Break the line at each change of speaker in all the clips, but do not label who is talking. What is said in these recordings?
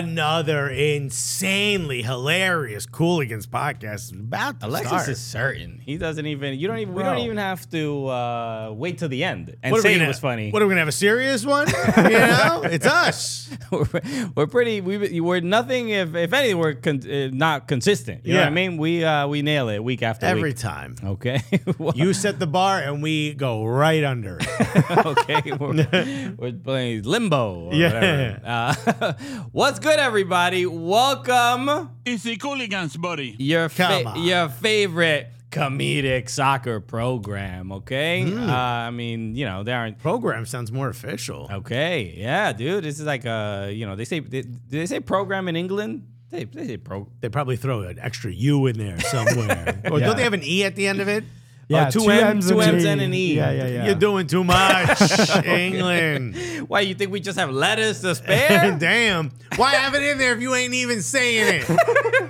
Another insanely hilarious Cooligans podcast is about to
Alexis
start.
is certain. He doesn't even. You don't even. We don't even have to uh, wait till the end and
What
say it
gonna-
was funny.
What are we gonna have a serious one? you know, it's us.
we're, we're pretty. We we're nothing. If if anything, we're con- uh, not consistent. You know what I mean? We uh we nail it week after week.
Every
week.
time.
Okay. Well,
You set the bar and we go right under it.
okay. We're, we're playing limbo. Or
Yeah.
Whatever. Uh, what's good, everybody? Welcome.
Easy Cooligans, buddy.
your fa- your favorite comedic soccer program. Okay.
Hmm.
Uh, I mean, you know, they aren't.
Program sounds more official.
Okay, yeah, dude. This is like a, you know, they say, they, do they say program in England? They, they say pro.
They probably throw an extra U in there somewhere. Or
Yeah.
don't they have an E at the end of it?
Yeah,
Oh, two
two
M-
M's,
two M's and an E.
Yeah, yeah, yeah.
You're doing too much, England.
Why you think we just have lettuce to spare?
Damn. Why have it in there if you ain't even saying it?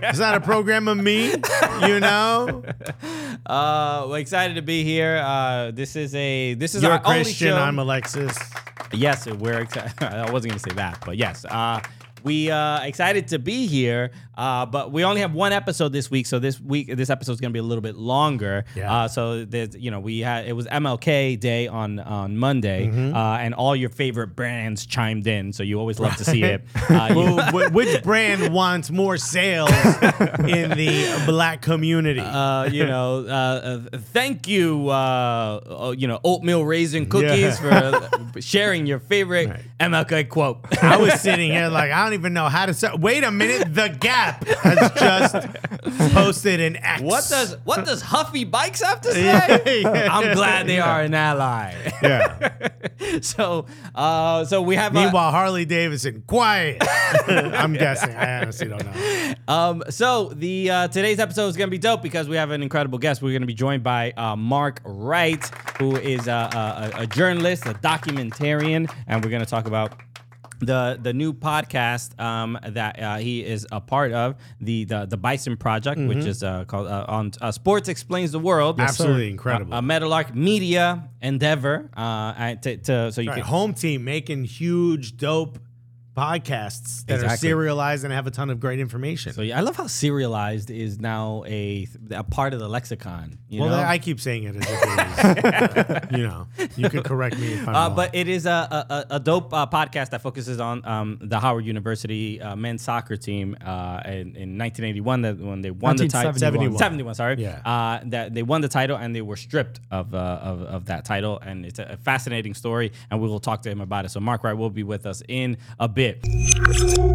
It's not a program of me, you know?
uh, we're excited to be here. Uh, this is a this is
You're
our
Christian,
only show.
I'm Alexis.
Yes, we're excited. I wasn't going to say that, but yes. Uh, we uh excited to be here, uh, but we only have one episode this week, so this week this episode is gonna be a little bit longer.
Yeah.
Uh, so there's you know we had it was MLK Day on on Monday,
Mm-hmm.
uh, and all your favorite brands chimed in, so you always love to see it. Uh,
Well, wh- which brand wants more sales in the black community?
uh, you know, uh, uh, thank you, you know, oatmeal raisin cookies for sharing your favorite
Right.
MLK quote.
I was sitting here like I don't even know how to say. Wait a minute, the Gap has just posted an X.
What does what does Huffy Bikes have to say? I'm glad they are an ally.
Yeah.
so uh so we have
Meanwhile, Harley Davidson, quiet. I'm guessing. I honestly don't know.
um so the uh today's episode is gonna be dope because we have an incredible guest. We're gonna be joined by uh Mark Wright, who is a, a, a journalist, a documentarian, and we're gonna talk about the the new podcast um, that uh, he is a part of the the, the Bison Project, which is uh, called uh, on uh, Sports Explains the World.
Absolutely incredible.
A, a Meadowlark Media endeavor. Uh, to, to, so you
Right,
can
home team making huge, dope podcasts that are serialized and have a ton of great information.
So yeah, I love how serialized is now a a part of the lexicon. You
well,
know?
I keep saying it as if it is. you know, you could correct me if I'm
Uh,
wrong.
but it is a, a, a- dope uh, podcast that focuses on um, the Howard University uh, men's soccer team uh, in, in 1981 that when they won the title
1971.
71 sorry
Yeah.
uh, that they won the title and they were stripped of, uh, of of that title and it's a, a fascinating story and we will talk to him about it so Mark Wright will be with us in a bit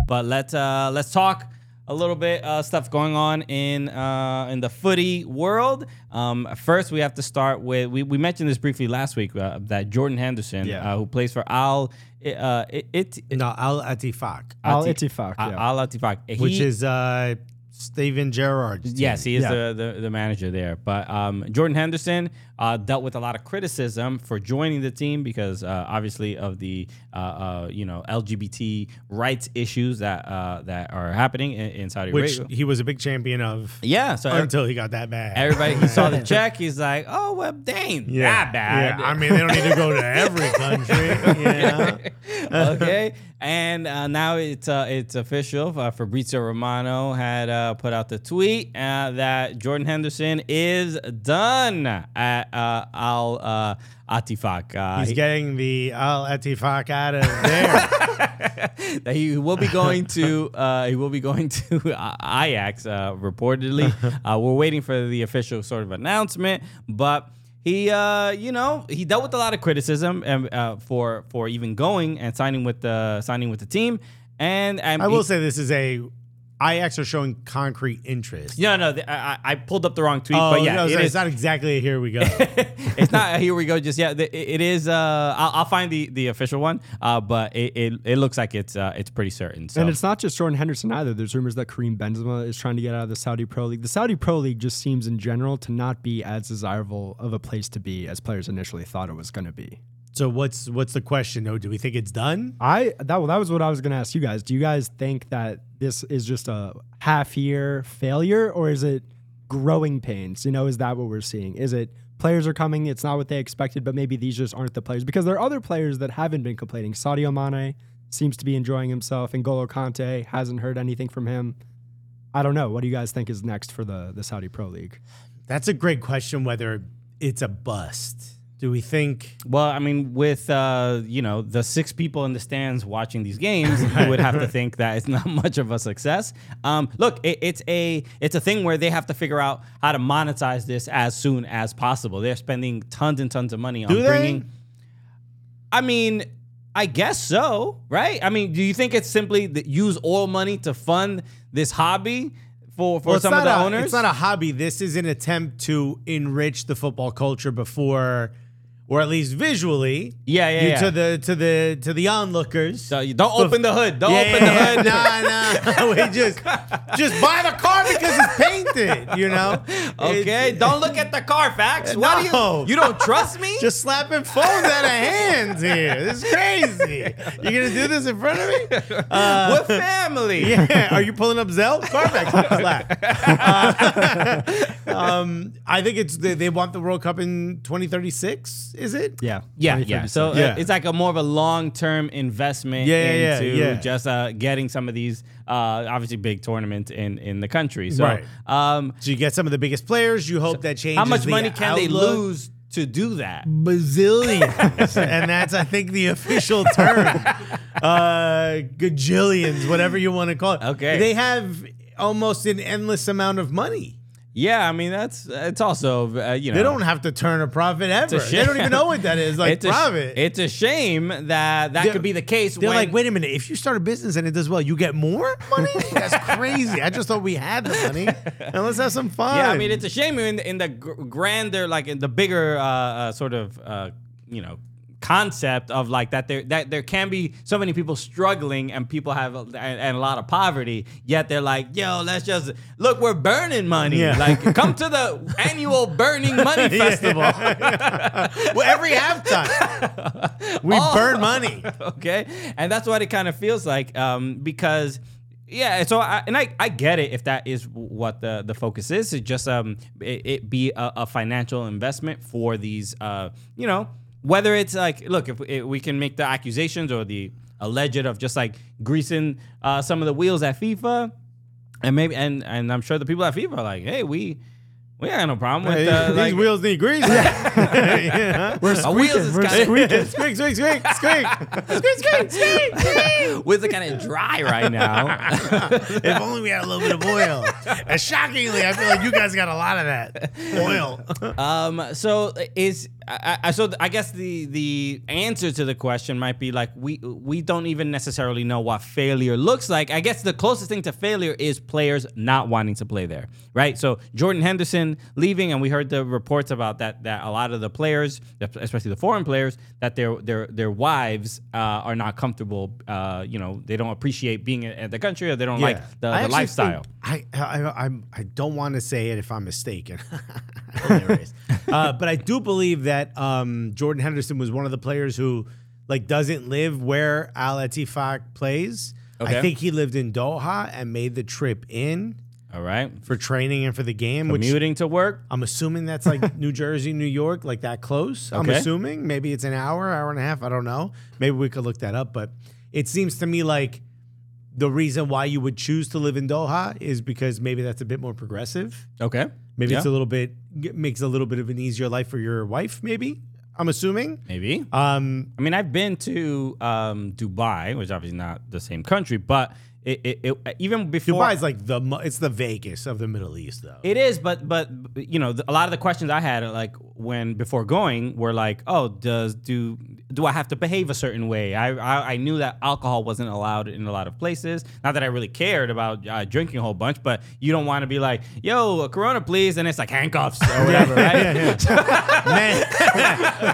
but let's uh, let's talk a little bit uh, stuff going on in uh, in the footy world. Um, first, we have to start with we, we mentioned this briefly last week uh, that Jordan Henderson,
Yeah.
uh, who plays for Al uh, it, it
no, Al Ettifaq,
Al
Ati-
Ittifaq,
Al-
yeah.
Al
which is uh, Steven Gerrard.
Yes, he is
Yeah.
the, the the manager there. But um, Jordan Henderson uh, dealt with a lot of criticism for joining the team because uh, obviously of the uh, uh, you know LGBT rights issues that uh, that are happening in, in Saudi
which
Arabia.
he was a big champion of
Yeah, so
until he got that bad.
everybody he saw the check, he's like, oh well, dang, that bad.
Yeah, I mean, they don't need to go to every country. Know?
okay. And uh, now it's uh, it's official. Uh, Fabrizio Romano had uh, put out the tweet uh, that Jordan Henderson is done at uh, Al uh, Ettifaq. Uh,
He's
he-
getting the Al Ettifaq out of there.
he will be going to uh, he will be going to uh, Ajax uh, reportedly. uh, we're waiting for the official sort of announcement, but he uh, you know he dealt with a lot of criticism and uh, for for even going and signing with the signing with the team. And, and
I will
he-
say this is a Ajax are showing concrete interest.
no, no, the, I, I- I pulled up the wrong tweet,
Oh,
but yeah,
no,
it
sorry,
is.
it's not exactly a here we go.
it's not. Here we go. Just yeah, it, it is. Uh, I'll, I'll find the, the official one. Uh, but it, it, it looks like it's uh, it's pretty certain. So
And it's not just Jordan Henderson either. There's rumors that Karim Benzema is trying to get out of the Saudi Pro League. The Saudi Pro League just seems in general to not be as desirable of a place to be as players initially thought it was going to be.
So what's what's the question? Oh, do we think it's done?
I that well, that was what I was going to ask you guys. Do you guys think that this is just a half year failure or is it growing pains? You know, is that what we're seeing? Is it players are coming, it's not what they expected, but maybe these just aren't the players because there are other players that haven't been complaining. Sadio Mane seems to be enjoying himself. N'Golo Kante hasn't heard anything from him. I don't know. What do you guys think is next for the the Saudi Pro League?
That's a great question. Whether it's a bust. Do we think?
Well, I mean, with uh, you know the six people in the stands watching these games, you would have to think that it's not much of a success. Um, look, it, it's a it's a thing where they have to figure out how to monetize this as soon as possible. They're spending tons and tons of money on
Do they?
bringing. I mean, I guess so, right? I mean, do you think it's simply that use oil money to fund this hobby for for
Well,
some of the
a-
owners?
It's not a hobby. This is an attempt to enrich the football culture before, or at least visually.
Yeah, yeah,
you-
yeah.
To the to the to the onlookers.
So you don't open the hood. Don't
Yeah,
open the hood.
Nah, nah. we just just buy the car because it's painted. You know.
Okay,
It's-
don't look at the Carfax. Why do
No.
you? You don't trust me?
Just slapping phones out of hands here. This is crazy. You're gonna do this in front of me? Uh,
with family.
yeah. Are you pulling up Zell? Carfax slap. Uh, um, I think it's they, they want the World Cup in 2036. Is it?
Yeah.
Yeah, yeah. So uh,
Yeah.
it's like a more of a long term investment
Yeah, yeah, yeah,
into
yeah.
just uh, getting some of these uh, obviously big tournaments in in the country. So,
Right.
um,
So you get some of the biggest players. You hope that changes.
how much
the
money can they
outlook.
lose to do that?
bazillions, and that's I think the official term. Uh, gajillions, whatever you want to call it.
Okay.
they have almost an endless amount of money.
Yeah, I mean that's it's also uh, you know
They don't have to turn a profit ever.
a
They don't even know what that is. Like
it's a,
profit.
it's a shame that that
They're-
could be the case.
They're
when,
like, wait a minute. If you start a business and it does well, you get more money. That's crazy. I just thought we had the money. And let's have some fun.
Yeah, I mean, it's a shame in the, in the grander, like in the bigger uh, uh, sort of, uh, you know, concept of like that there that there can be so many people struggling and people have a, and, and a lot of poverty yet they're like yo let's just look we're burning money
Yeah.
like come to the annual burning money festival
well, every halftime we
Oh.
burn money.
okay and that's what it kind of feels like um because yeah so I, and I, I get it if that is what the the focus is it just um it, it be a, a financial investment for these uh you know whether it's like look if, if we can make the accusations or the alleged of just like greasing uh some of the wheels at FIFA and maybe and and I'm sure the people at FIFA are like hey we we ain't got no problem with uh,
These
like,
wheels need grease. yeah.
We're
Our wheels
squeaking.
is
We're
kinda-
squeaking.
squeak, squeak, squeak, squeak, squeak, squeak, squeak, squeak.
wheels are kind of dry right now
If only we had a little bit of oil. And shockingly, I feel like you guys got a lot of that oil.
Um. So is I, I so I guess the the answer to the question might be like we we don't even necessarily know what failure looks like. I guess the closest thing to failure is players not wanting to play there, right? So Jordan Henderson leaving, and we heard the reports about that that a lot of the players, especially the foreign players, that their their their wives uh, are not comfortable. Uh, you know, they don't appreciate being at the country, or they don't like the,
I
the lifestyle.
think- I, I I'm I don't want to say it if I'm mistaken. Uh, but I do believe that um, Jordan Henderson was one of the players who like doesn't live where Al Ettifaq plays.
Okay.
I think he lived in Doha and made the trip in
All right,
for training and for the game, which
commuting to work.
I'm assuming that's like New Jersey, New York, like that close. I'm assuming maybe it's an hour, hour and a half. I don't know. Maybe we could look that up. But it seems to me like the reason why you would choose to live in Doha is because maybe that's a bit more progressive.
Okay,
Maybe it's a little bit makes a little bit of an easier life for your wife. Maybe I'm assuming.
maybe.
Um,
I mean, I've been to um, Dubai, which is obviously not the same country, but it, it, it even before
Dubai's like the it's the Vegas of the Middle East, though.
it is, but but you know, the, a lot of the questions I had, like when before going, were like, oh, does do do I have to behave a certain way? I I, I knew that alcohol wasn't allowed in a lot of places. Not that I really cared about uh, drinking a whole bunch, but you don't want to be like, yo, a Corona, please, and it's like handcuffs or whatever, right?
man,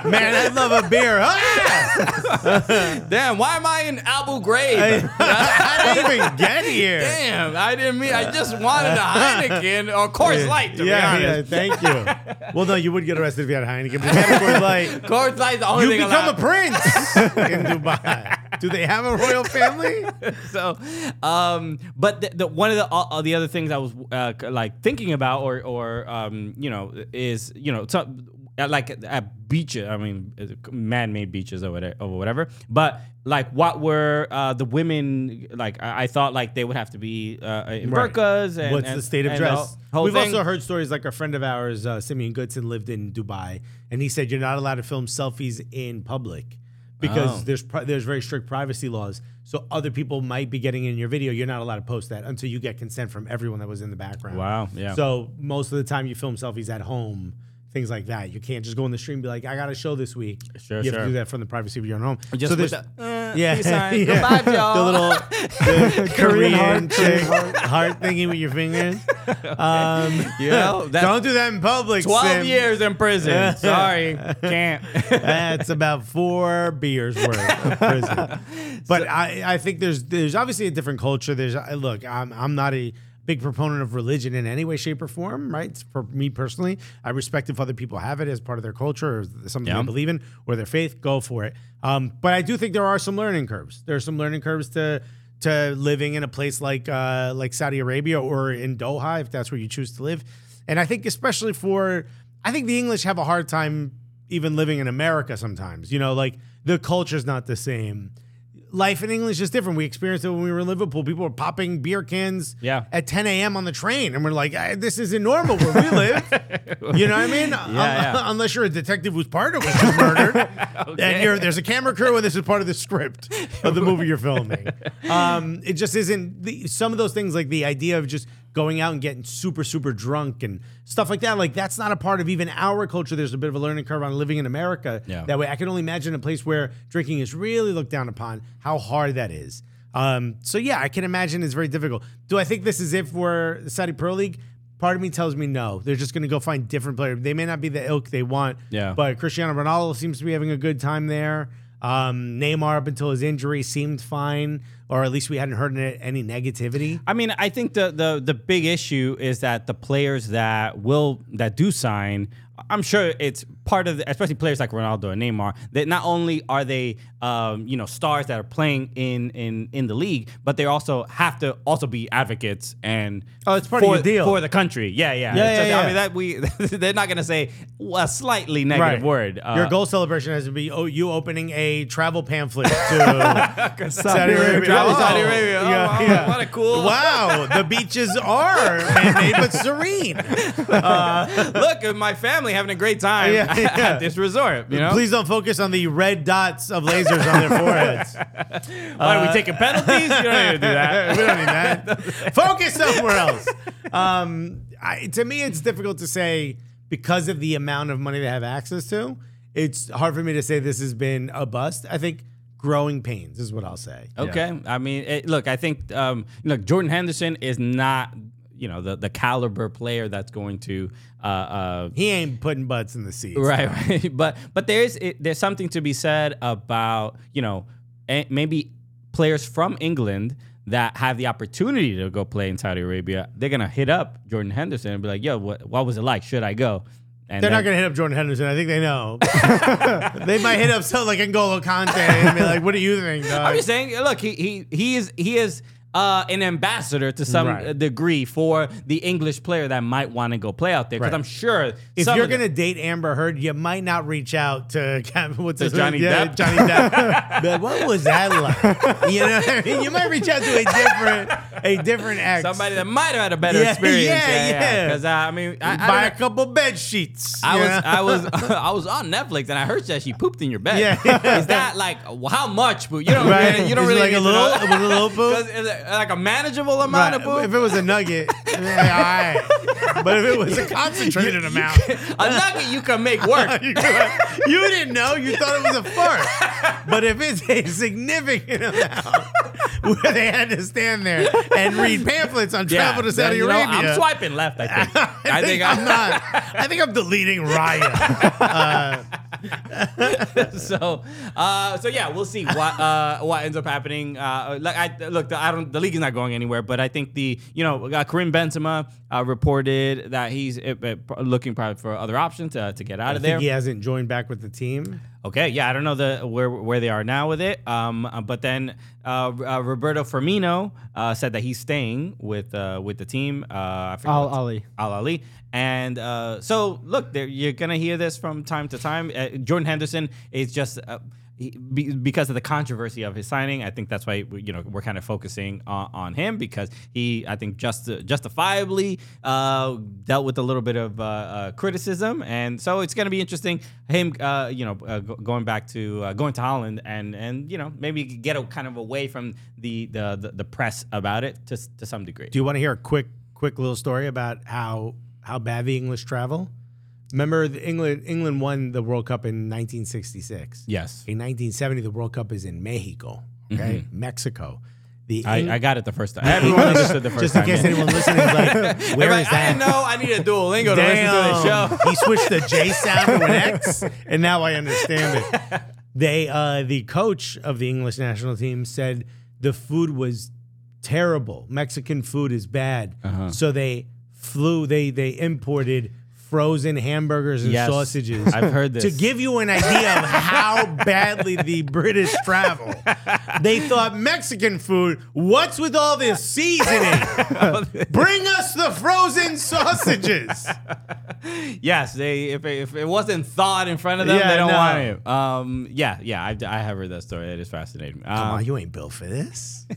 man, I love a beer. Ah!
Damn, why am I in Abu Ghraib?
I didn't even get here.
Damn, I didn't mean. I just wanted a Heineken or Coors Light. To
yeah,
be
yeah, thank you. Well, no, you would get arrested if you had Heineken, but you had Coors Light,
Coors Light's the only
you
thing
become
allowed.
a prince in Dubai. Do they have a royal family?
so, um, but the, the one of the the other things I was uh, like thinking about, or or um, you know, is you know, so, uh, like at beaches. I mean, uh, man-made beaches or whatever, or whatever. But like, what were uh, the women like? I, I thought like they would have to be uh, in
Right.
burqas. And
What's
and-
the state of dress? We've
thing.
also heard stories like a friend of ours, uh, Simeon Goodson, lived in Dubai, and he said you're not allowed to film selfies in public because
Oh.
there's pri- there's very strict privacy laws. So other people might be getting in your video. You're not allowed to post that until you get consent from everyone that was in the background.
Wow, yeah.
So most of the time you film selfies at home. Things like that. You can't just go in the stream and be like, I got a show this week.
Sure,
you have
sure.
to do that from the privacy of your own home.
Just
so there's,
the, uh,
yeah,
sign.
yeah.
Goodbye, y'all.
The little the Korean,
heart,
chick, heart. thingy with your fingers. Um,
that's
don't do that in public.
12
Sim.
years in prison. Sorry, can't.
That's about four beers worth of prison. But I, I think there's there's obviously a different culture. There's look, I'm I'm not a big proponent of religion in any way, shape, or form. Right? For me personally, I respect if other people have it as part of their culture or something
Yeah.
they believe in or their faith. Go for it. Um, but I do think there are some learning curves. There are some learning curves to to living in a place like uh, like Saudi Arabia or in Doha, if that's where you choose to live. And I think especially for I think the English have a hard time even living in America sometimes. You know, like the culture's not the same. Life in England is just different. We experienced it when we were in Liverpool. People were popping beer cans
Yeah.
at 10 a.m. on the train. And we're like, "Ah, this isn't normal where we live. you know what I mean? Un-
yeah.
Unless you're a detective whose partner was just murdered. And you're, there's a camera crew and this is part of the script of the movie you're filming. Um, it just isn't. The, some of those things, like the idea of just going out and getting super, super drunk and stuff like that, like that's not a part of even our culture. There's a bit of a learning curve on living in America.
Yeah.
That way, I can only imagine a place where drinking is really looked down upon, how hard that is. Um, so yeah, I can imagine it's very difficult. Do I think this is it for the Saudi Pro League? Part of me tells me no. They're just going to go find different players. They may not be the ilk they want.
Yeah.
But Cristiano Ronaldo seems to be having a good time there. Um, Neymar, up until his injury, seemed fine, or at least we hadn't heard any negativity.
I mean, I think the the the big issue is that the players that will that do sign, I'm sure it's part of the, especially players like Ronaldo and Neymar. That not only are they um, you know stars that are playing in in in the league, but they also have to also be advocates and
Oh, it's part of
for,
your deal.
for the country. Yeah, yeah,
Yeah,
So,
yeah,
I mean that we they're not gonna say a slightly negative word. Uh,
Your goal celebration has to be oh, you opening a travel pamphlet to Saudi Arabia. Oh,
Saudi Arabia. Oh, wow, what a cool-
Wow, the beaches are man-made but serene.
Look my family having a great time
Yeah, yeah.
At this resort. You know,
Please don't focus on the red dots of lasers on their foreheads.
Why are we taking penalties? You don't need to do that.
we don't need that. Focus somewhere else. Um, I, to me, it's difficult to say because of the amount of money they have access to. It's hard for me to say this has been a bust. I think growing pains is what I'll say.
Okay. I mean, it, look, I think um, look, Jordan Henderson is not, you know, the the caliber player that's going to uh, uh,
He ain't putting butts in the seats.
right, right. But but there's it, there's something to be said about you know maybe players from England that have the opportunity to go play in Saudi Arabia. They're gonna hit up Jordan Henderson and be like, "Yo, what what was it like? Should I go?" And
They're
then-
not going to hit up Jordan Henderson. I think they know. they might hit up someone like N'Golo Kante and be like, "What do you think?" Dog?
I'm just saying, look, he he he is he is uh, an ambassador to some
Right.
degree for the English player that might want to go play out there because
Right.
I'm sure
if you're gonna date Amber Heard, you might not reach out to what's his
Johnny
yeah,
Depp?
Johnny Depp. But what was that like? You know, what I mean? you might reach out to a different, a different ex.
somebody that might have had a better
Yeah,
experience,
yeah, yeah.
Because uh, I mean, I, I,
buy a couple bed sheets.
I was? I was I was on Netflix and I heard that she pooped in your bed.
Yeah.
Is that like how much poop? You don't
Right.
really, you don't really
like a little-
know.
it was a little poop?
'Cause is it like a manageable amount of
Right. If it was a nugget, like, all right. But if it was a concentrated amount,
a nugget you can make work.
you didn't know. You thought it was a fart. But if it's a significant amount, where they had to stand there and read pamphlets on travel to Saudi
you know,
Arabia.
I'm swiping left. I think.
I, think I'm not. I think I'm deleting Raya.
so, uh, so yeah, we'll see what uh, what ends up happening. Uh, like I look, the, I don't. The league is not going anywhere, but I think the you know uh, Karim Benzema uh, reported that he's uh, uh, looking probably for other options uh, to get out
I
of
think
there.
he hasn't joined back with the team.
Okay, yeah, I don't know the where where they are now with it. Um, uh, but then uh, uh, Roberto Firmino uh, said that he's staying with uh, with the team. Uh,
Al Ahli.
Al Ahli. And uh, so, look, you're gonna hear this from time to time. Uh, Jordan Henderson is just. He, be, because of the controversy of his signing, I think that's why we, you know we're kind of focusing on, on him because he, I think, just justifiably uh, dealt with a little bit of uh, uh, criticism, and so it's going to be interesting him, uh, you know, uh, go- going back to uh, going to Holland and and you know maybe get a, kind of away from the the, the the press about it to to some degree.
Do you want to hear a quick, quick little story about how how bad the English travel? Remember, the England England won the World Cup in 1966.
Yes,
In 1970, the World Cup is in Mexico. Okay, Mexico. The
I,
Eng-
I got it the first time. Everyone understood the first
just
time.
in case
yeah.
anyone listening is like, where is
I
that?
didn't know I need a Duolingo to listen to the show.
he switched the J sound to an X, and now I understand it. They, uh, the coach of the English national team said the food was terrible. Mexican food is bad,
Uh-huh.
so they flew. They they imported frozen hamburgers and
Yes,
sausages.
I've heard this.
to give you an idea of how badly the British travel. They thought Mexican food. What's with all this seasoning? Bring us the frozen sausages.
Yes, they if it, if it wasn't thawed in front of them,
Yeah,
they don't
no.
want it. Um, yeah, yeah, I, I have heard that story. It is fascinating.
Come
Um,
on, you ain't built for this.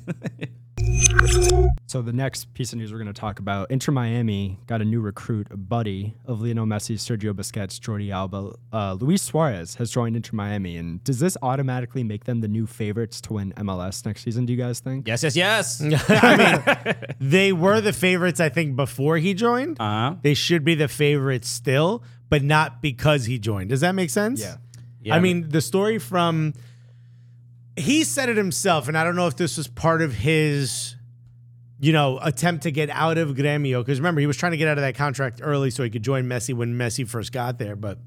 So the next piece of news we're going to talk about, Inter Miami got a new recruit, a buddy of Lionel Messi, Sergio Busquets, Jordi Alba. Uh, Luis Suarez has joined Inter Miami, and does this automatically make them the new favorites to win MLS next season? Do you guys think?
yes, yes, yes.
I mean, they were the favorites, I think, before he joined.
Uh huh.
They should be the favorites still, but not because he joined. Does that make sense?
Yeah.
Yeah,
I mean, the story from he said it himself, and I don't know if this was part of his, you know, attempt to get out of Gremio. Because remember, he was trying to get out of that contract early so he could join Messi when Messi first got there. But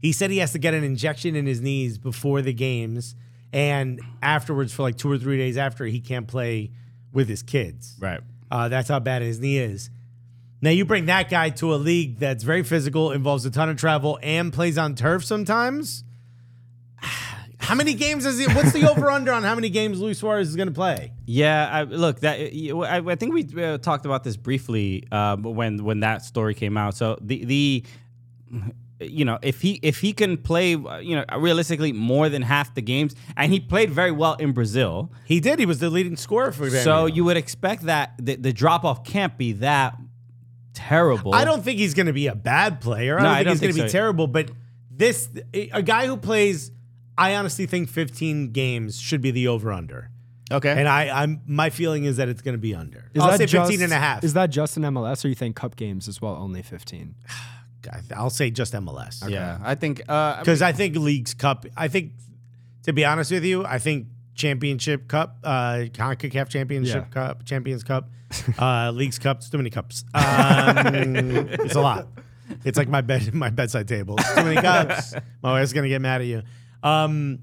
he said he has to get an injection in his knees before the games, and afterwards, for like two or three days after, he can't play with his kids.
right.
Uh, that's how bad his knee is. Now you bring that guy to a league that's very physical, involves a ton of travel, and plays on turf sometimes. How many games is it? What's the over under on how many games Luis Suarez is going to play?
Yeah, I, look, that I, I think we uh, talked about this briefly um, when when that story came out. So the the you know if he if he can play uh, you know realistically more than half the games, and he played very well in Brazil.
He did. He was the leading scorer for them.
So you would expect that the, the drop off can't be that terrible.
I don't think he's going to be a bad player. I don't
I
think
don't
he's going to
think
be terrible. But this, a guy who plays, I honestly think 15 games should be the over under.
Okay.
And I, I'm my feeling is that it's going to be under.
Is
I'll
that
say
just,
15 and a half.
Is that just in MLS, or you think cup games as well, only 15?
I'll say just MLS.
yeah, I think uh,
Because I think Leagues Cup, I think, to be honest with you, I think Championship Cup, uh, CONCACAF Championship
Yeah.
Cup, Champions Cup, uh, Leagues Cup, it's too many cups. Um, it's a lot. It's like my bed, my bedside table. It's too many cups. My wife's gonna get mad at you. Um,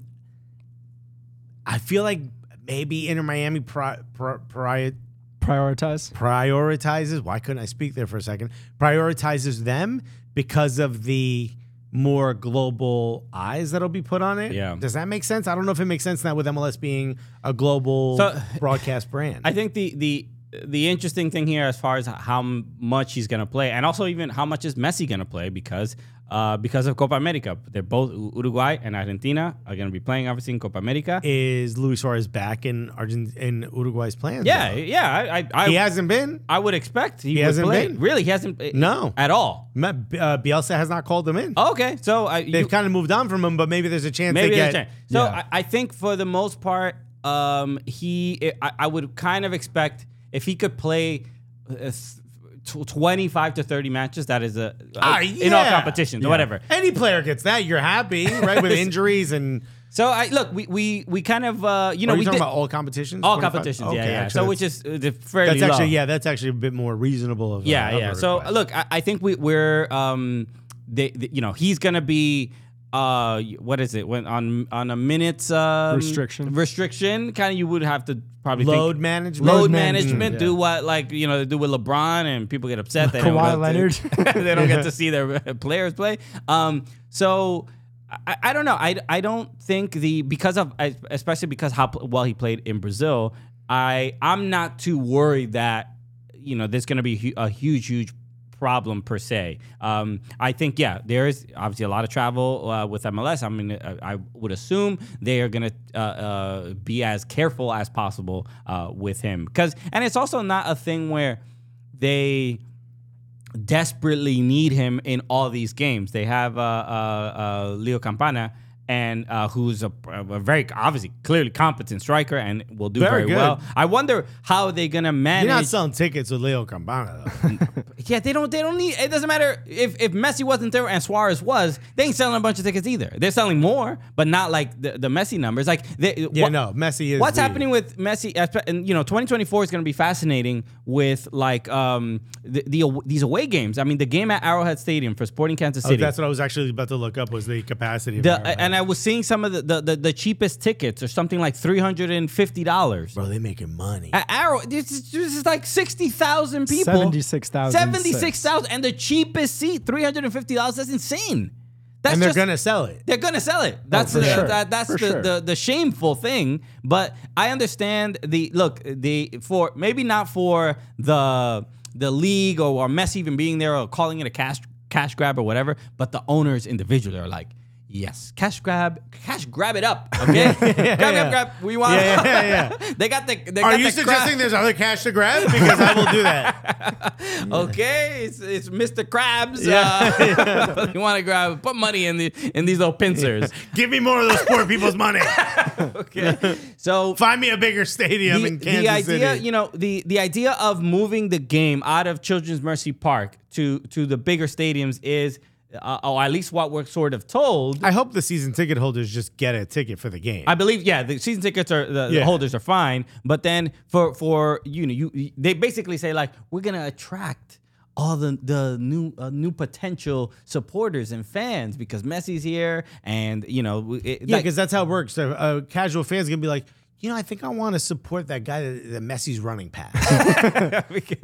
I feel like maybe Inter Miami pri- pri- pri-
Prioritize?
prioritizes. Why couldn't I speak there for a second? Prioritizes them because of the more global eyes that'll be put on it.
Yeah.
Does that make sense? I don't know if it makes sense now with MLS being a global
So-
broadcast brand.
I think the the the interesting thing here, as far as how much he's going to play, and also even how much is Messi going to play, because uh, because of Copa America, they're both Uruguay and Argentina are going to be playing obviously in Copa America.
is Luis Suarez back in Argent in Uruguay's plans?
yeah,
though?
yeah, I I, I,
he hasn't been.
I would expect he, would
hasn't
play.
been?
Really, he hasn't.
No.
at all.
Uh, Bielsa has not called him in.
Okay, so you,
They've kind of moved on from him, but maybe there's a chance
Maybe
they
there's
get.
a chance. So
Yeah.
I, I think for the most part, um, he I, I would kind of expect if he could play uh, 25 to 30 matches, that is a
Ah,
in all competitions or whatever.
Any player gets that, you're happy, right? With injuries and
So I look, we we we kind of uh, you know
Are you
we
talking
did
about all competitions?
all
25?
competitions, yeah,
Okay,
yeah.
actually,
So which is uh, fairly
that's actually
low.
yeah, that's actually a bit more reasonable. Of a-
Yeah,
of
yeah. So
request.
look, I, I think we, we're um, they, they- you know, he's gonna be uh, what is it when on on a minutes um,
Restriction.
restriction kind of you would have to probably
load
think,
management.
load
Load
management,
management,
do what like you know they do with LeBron and people get upset they don't
Kawhi
get to-
Leonard.
they don't get to see their players play. Um, so I, I don't know. I, I don't think the because of especially because how well he played in Brazil. I I'm not too worried that you know there's going to be a huge huge problem per se. Um, I think yeah, there is obviously a lot of travel uh, with MLS. I mean, uh, I would assume they are going to uh, uh, be as careful as possible uh, with him because, and it's also not a thing where they desperately need him in all these games. They have uh, Leo Campana. And uh, who's a, a very obviously clearly competent striker and will do
Very
very, well. I wonder how they're gonna manage.
You're not selling tickets with Leo Campana though.
Yeah, they don't. They don't need. It doesn't matter if if Messi wasn't there and Suarez was. They ain't selling a bunch of tickets either. They're selling more, but not like the, the Messi numbers. Like they,
yeah,
what-
no, Messi is.
What's happening with Messi? And you know, 2024 is going to be fascinating with like um the, the these away games. I mean, the game at Arrowhead Stadium for Sporting Kansas City.
Oh, that's what I was actually about to look up was the capacity. Of
the, and I was seeing some of the, the, the, the cheapest tickets or something like three hundred and fifty dollars.
bro, they making money.
At Arrow, this is, this is like sixty thousand people.
76,000.
Seventy-six thousand, and the cheapest seat, three hundred and fifty dollars. That's insane. That's
and they're
just,
gonna sell it.
they're gonna sell it. That's
for
the,
sure.
that, that's the,
sure.
the the shameful thing. But I understand the look the for maybe not for the the league or, or Messi even being there or calling it a cash cash grab or whatever. But the owners individually are like. Yes, cash grab, cash grab it up. Okay, grab, grab, grab. We want.
Yeah, yeah, yeah.
they got the. They
Are
got
you
the
suggesting
crab-
there's other cash to grab? Because I will do that.
Okay, it's, it's Mr. Krabs. Uh, you want to grab, put money in the in these little pincers.
Give me more of those poor people's money.
Okay, so
Find me a bigger stadium
the,
in Kansas
the idea,
City.
you know, the the idea of moving the game out of Children's Mercy Park to to the bigger stadiums is, uh, or at least what we're sort of told.
I hope the season ticket holders just get a ticket for the game.
I believe, yeah, the season tickets are the, the holders are fine, but then for for you know you they basically say like we're gonna attract all the the new uh, new potential supporters and fans because Messi's here and you know it,
yeah,
like-
because that's how it works. A, a casual fan's gonna be like, you know, I think I want to support that guy that, that Messi's running past. I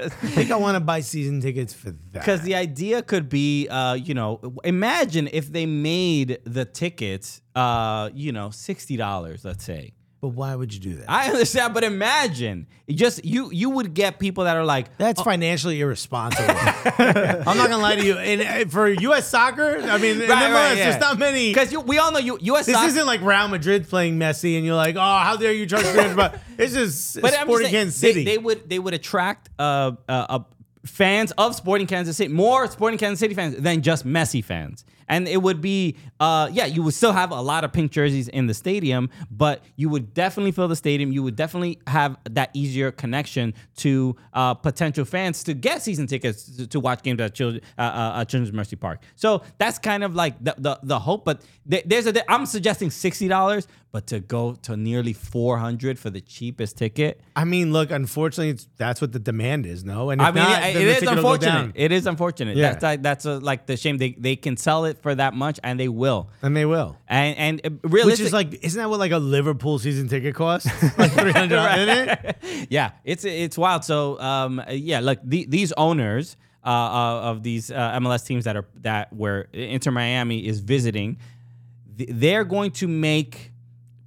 think I want to buy season tickets for that.
Because the idea could be, uh, you know, imagine if they made the tickets, uh, you know, sixty dollars, let's say.
But why would you do that?
I understand, but imagine it just you you would get people that are like,
That's financially irresponsible. I'm not gonna lie to you. And uh, for U.S. soccer, I mean, in
Right,
MLS,
right, yeah.
there's not many.
because you we all know you U.S.
This
soccer-
isn't like Real Madrid playing Messi, and you're like, oh, how dare you charge 300 bucks? This is
But I'm
Sporting
saying
Kansas
they-
City.
They, would they would attract uh, uh, uh, fans of Sporting Kansas City, more Sporting Kansas City fans than just Messi fans. And it would be, uh, yeah, you would still have a lot of pink jerseys in the stadium, but you would definitely fill the stadium. You would definitely have that easier connection to uh, potential fans to get season tickets to, to watch games at Children, uh, uh, at Children's Mercy Park. So that's kind of like the the, the hope. But th- there's a, I'm suggesting sixty dollars, but to go to nearly four hundred for the cheapest ticket.
I mean, look, unfortunately, it's, that's what the demand is, no? And if
I mean,
not,
it- it is
will go
unfortunate. It is unfortunate. That's like, that's a, like the shame. They they can sell it for that much, and they will.
And they will.
And and uh,
Which is like, isn't that what like a Liverpool season ticket costs? like 300 isn't it?
yeah, it's it's wild. So um, yeah, look, the, these owners uh, uh, of these uh, MLS teams that are that where Inter Miami is visiting, they're going to make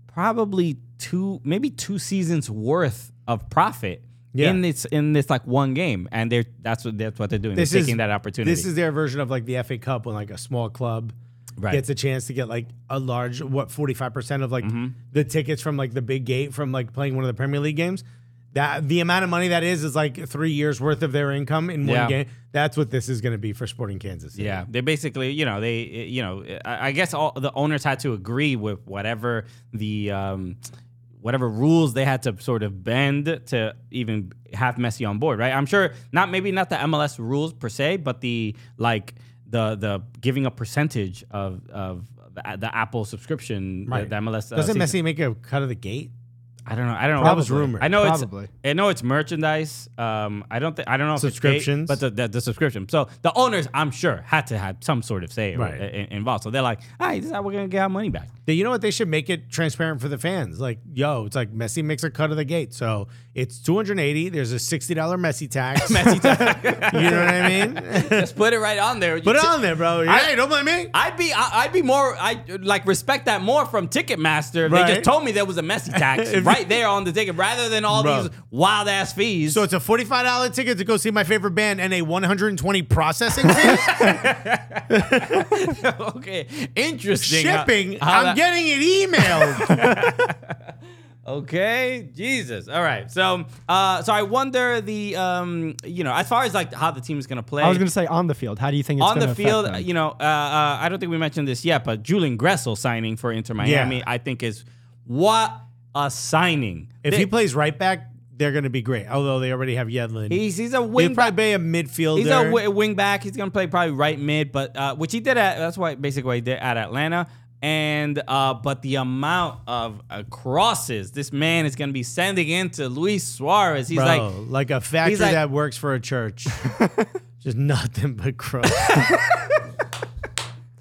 probably two, maybe two seasons worth of profit.
Yeah.
In this, in this like one game, and they're that's what that's what they're doing.
This
they're
is
taking that opportunity.
This is their version of like the FA Cup when like a small club
Right.
gets a chance to get like a large what 45% of like
Mm-hmm.
the tickets from like the big gate from like playing one of the Premier League games. That the amount of money that is is like three years worth of their income in one
Yeah.
game. That's what this is going to be for Sporting Kansas. City.
Yeah, they basically, you know, they, you know, I I guess all the owners had to agree with whatever the, um, whatever rules they had to sort of bend to even have Messi on board, right? I'm sure not maybe not the MLS rules per se, but the like the the giving a percentage of of the, the Apple subscription, the-
Right.
the, MLS. uh,
Doesn't
season.
Messi make a cut of the gate?
I don't know. I don't know.
That was rumored.
I know
Probably.
it's. I know it's merchandise. Um, I don't think. I don't know if it's paid,
Subscriptions.
but the, the the subscription. So the owners, I'm sure, had to have some sort of say
Right.
i- involved. So they're like, "All right, this is how we're gonna get our money back."
Then You know what? They should make it transparent for the fans. Like, yo, it's like Messi makes a cut of the gate. So it's 280. There's a $60 Messi tax.
Messi tax.
you know what I mean?
Just put it right on there.
Put it
You-
on there, bro.
I-
hey, don't blame me.
I'd be I- I'd be more I like respect that more from Ticketmaster. If They just told me there was a Messi tax right there on the ticket rather than all
Bro.
these wild ass fees.
So it's a $45 ticket to go see my favorite band and a 120 processing fee.
okay, interesting.
Shipping.
how
I'm
that-
getting it emailed.
Okay, Jesus. All right. So, uh, so I wonder the, um, you know, as far as like how the team is gonna play.
I was going to say on the field. How do you think it's
on the
gonna affect
field,
them?
you know, uh, uh, I don't think we mentioned this yet, but Julian Gressel signing for Inter Miami,
Yeah.
I think is what a signing.
if
They-
he plays right back, they're going to be great. Although they already have Yedlin.
he's he's a
He'll
wing
probably
back.
be a midfielder.
He's a wi- wing back. He's gonna play probably right mid, but uh, which he did at that's why basically what he did at Atlanta. And uh, but the amount of uh, crosses this man is gonna be sending into Luis Suarez, he's
Bro,
like,
like, a factory
like-
that works for a church. Just nothing but cross.